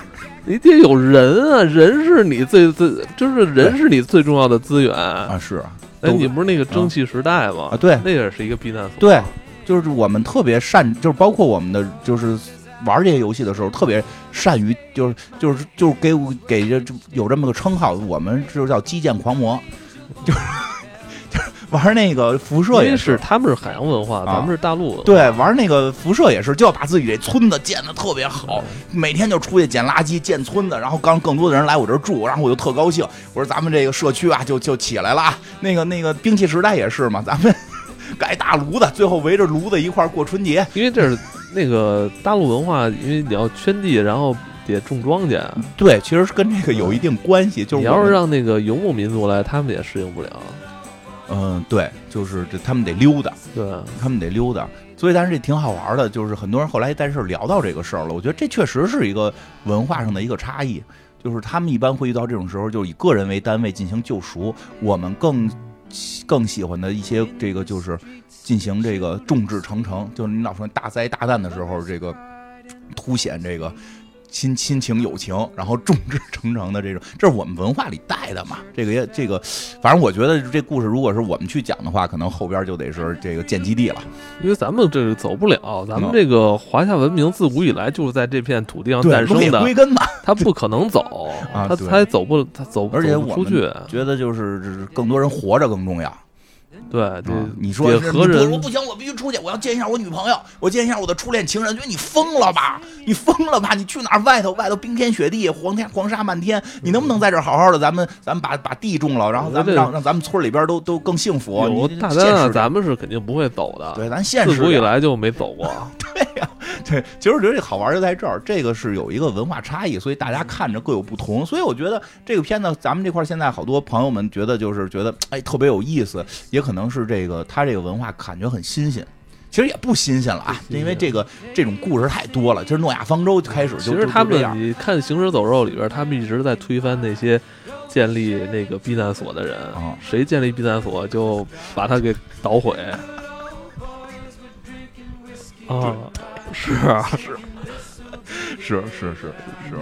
你得有人啊，人是你最最，就是人是你最重要的资源啊。是，哎，你不是那个蒸汽时代吗？啊，对，那也是一个避难所。对，就是我们特别善，就是包括我们的，就是玩这些游戏的时候，特别善于，就是就是就是给给这有这么个称号，我们就叫基建狂魔，就。玩那个辐射也是，他们是海洋文化，咱们是大陆。对，玩那个辐射也是，就要把自己这村子建的特别好，每天就出去捡垃圾、建村子，然后刚更多的人来我这儿住，然后我就特高兴。我说咱们这个社区啊，就就起来了。那个那个兵器时代也是嘛，咱们 *laughs* 盖大炉子，最后围着炉子一块过春节。因为这是那个大陆文化，因为你要圈地，然后得种庄稼。对，其实是跟这个有一定关系。就是你要是让那个游牧民族来，他们也适应不了。嗯，对，就是这，他们得溜达，对，他们得溜达，所以但是这挺好玩的，就是很多人后来在这聊到这个事儿了，我觉得这确实是一个文化上的一个差异，就是他们一般会遇到这种时候，就以个人为单位进行救赎，我们更更喜欢的一些这个就是进行这个众志成城，就是你老说大灾大难的时候，这个凸显这个。亲亲情友情，然后众志成城的这种，这是我们文化里带的嘛？这个也这个，反正我觉得这故事如果是我们去讲的话，可能后边就得是这个建基地了，因为咱们这个走不了，咱们这个华夏文明自古以来就是在这片土地上诞生的，归根嘛，它不可能走，他他走不，它走而且我出去，觉得就是更多人活着更重要。对，对，你说何人？不行，我必须出去，我要见一下我女朋友，我见一下我的初恋情人。觉得你疯了吧？你疯了吧？你去哪儿？外头外头冰天雪地，黄天黄沙漫天，你能不能在这好好的？咱们咱们把把地种了，然后咱们让让咱们村里边都都更幸福。你大丹啊，咱们是肯定不会走的。对，咱现实自古以来就没走过。*laughs* 对呀，对，其实我觉得这好玩就在这儿，这个是有一个文化差异，所以大家看着各有不同。所以我觉得这个片子，咱们这块现在好多朋友们觉得就是觉得哎特别有意思，也可能是这个。他这个文化感觉很新鲜，其实也不新鲜了啊，因为这个这种故事太多了。就是诺亚方舟开始就其实他们你看《行尸走肉》里边，他们一直在推翻那些建立那个避难所的人啊，谁建立避难所就把他给捣毁啊，是啊，是是是是是。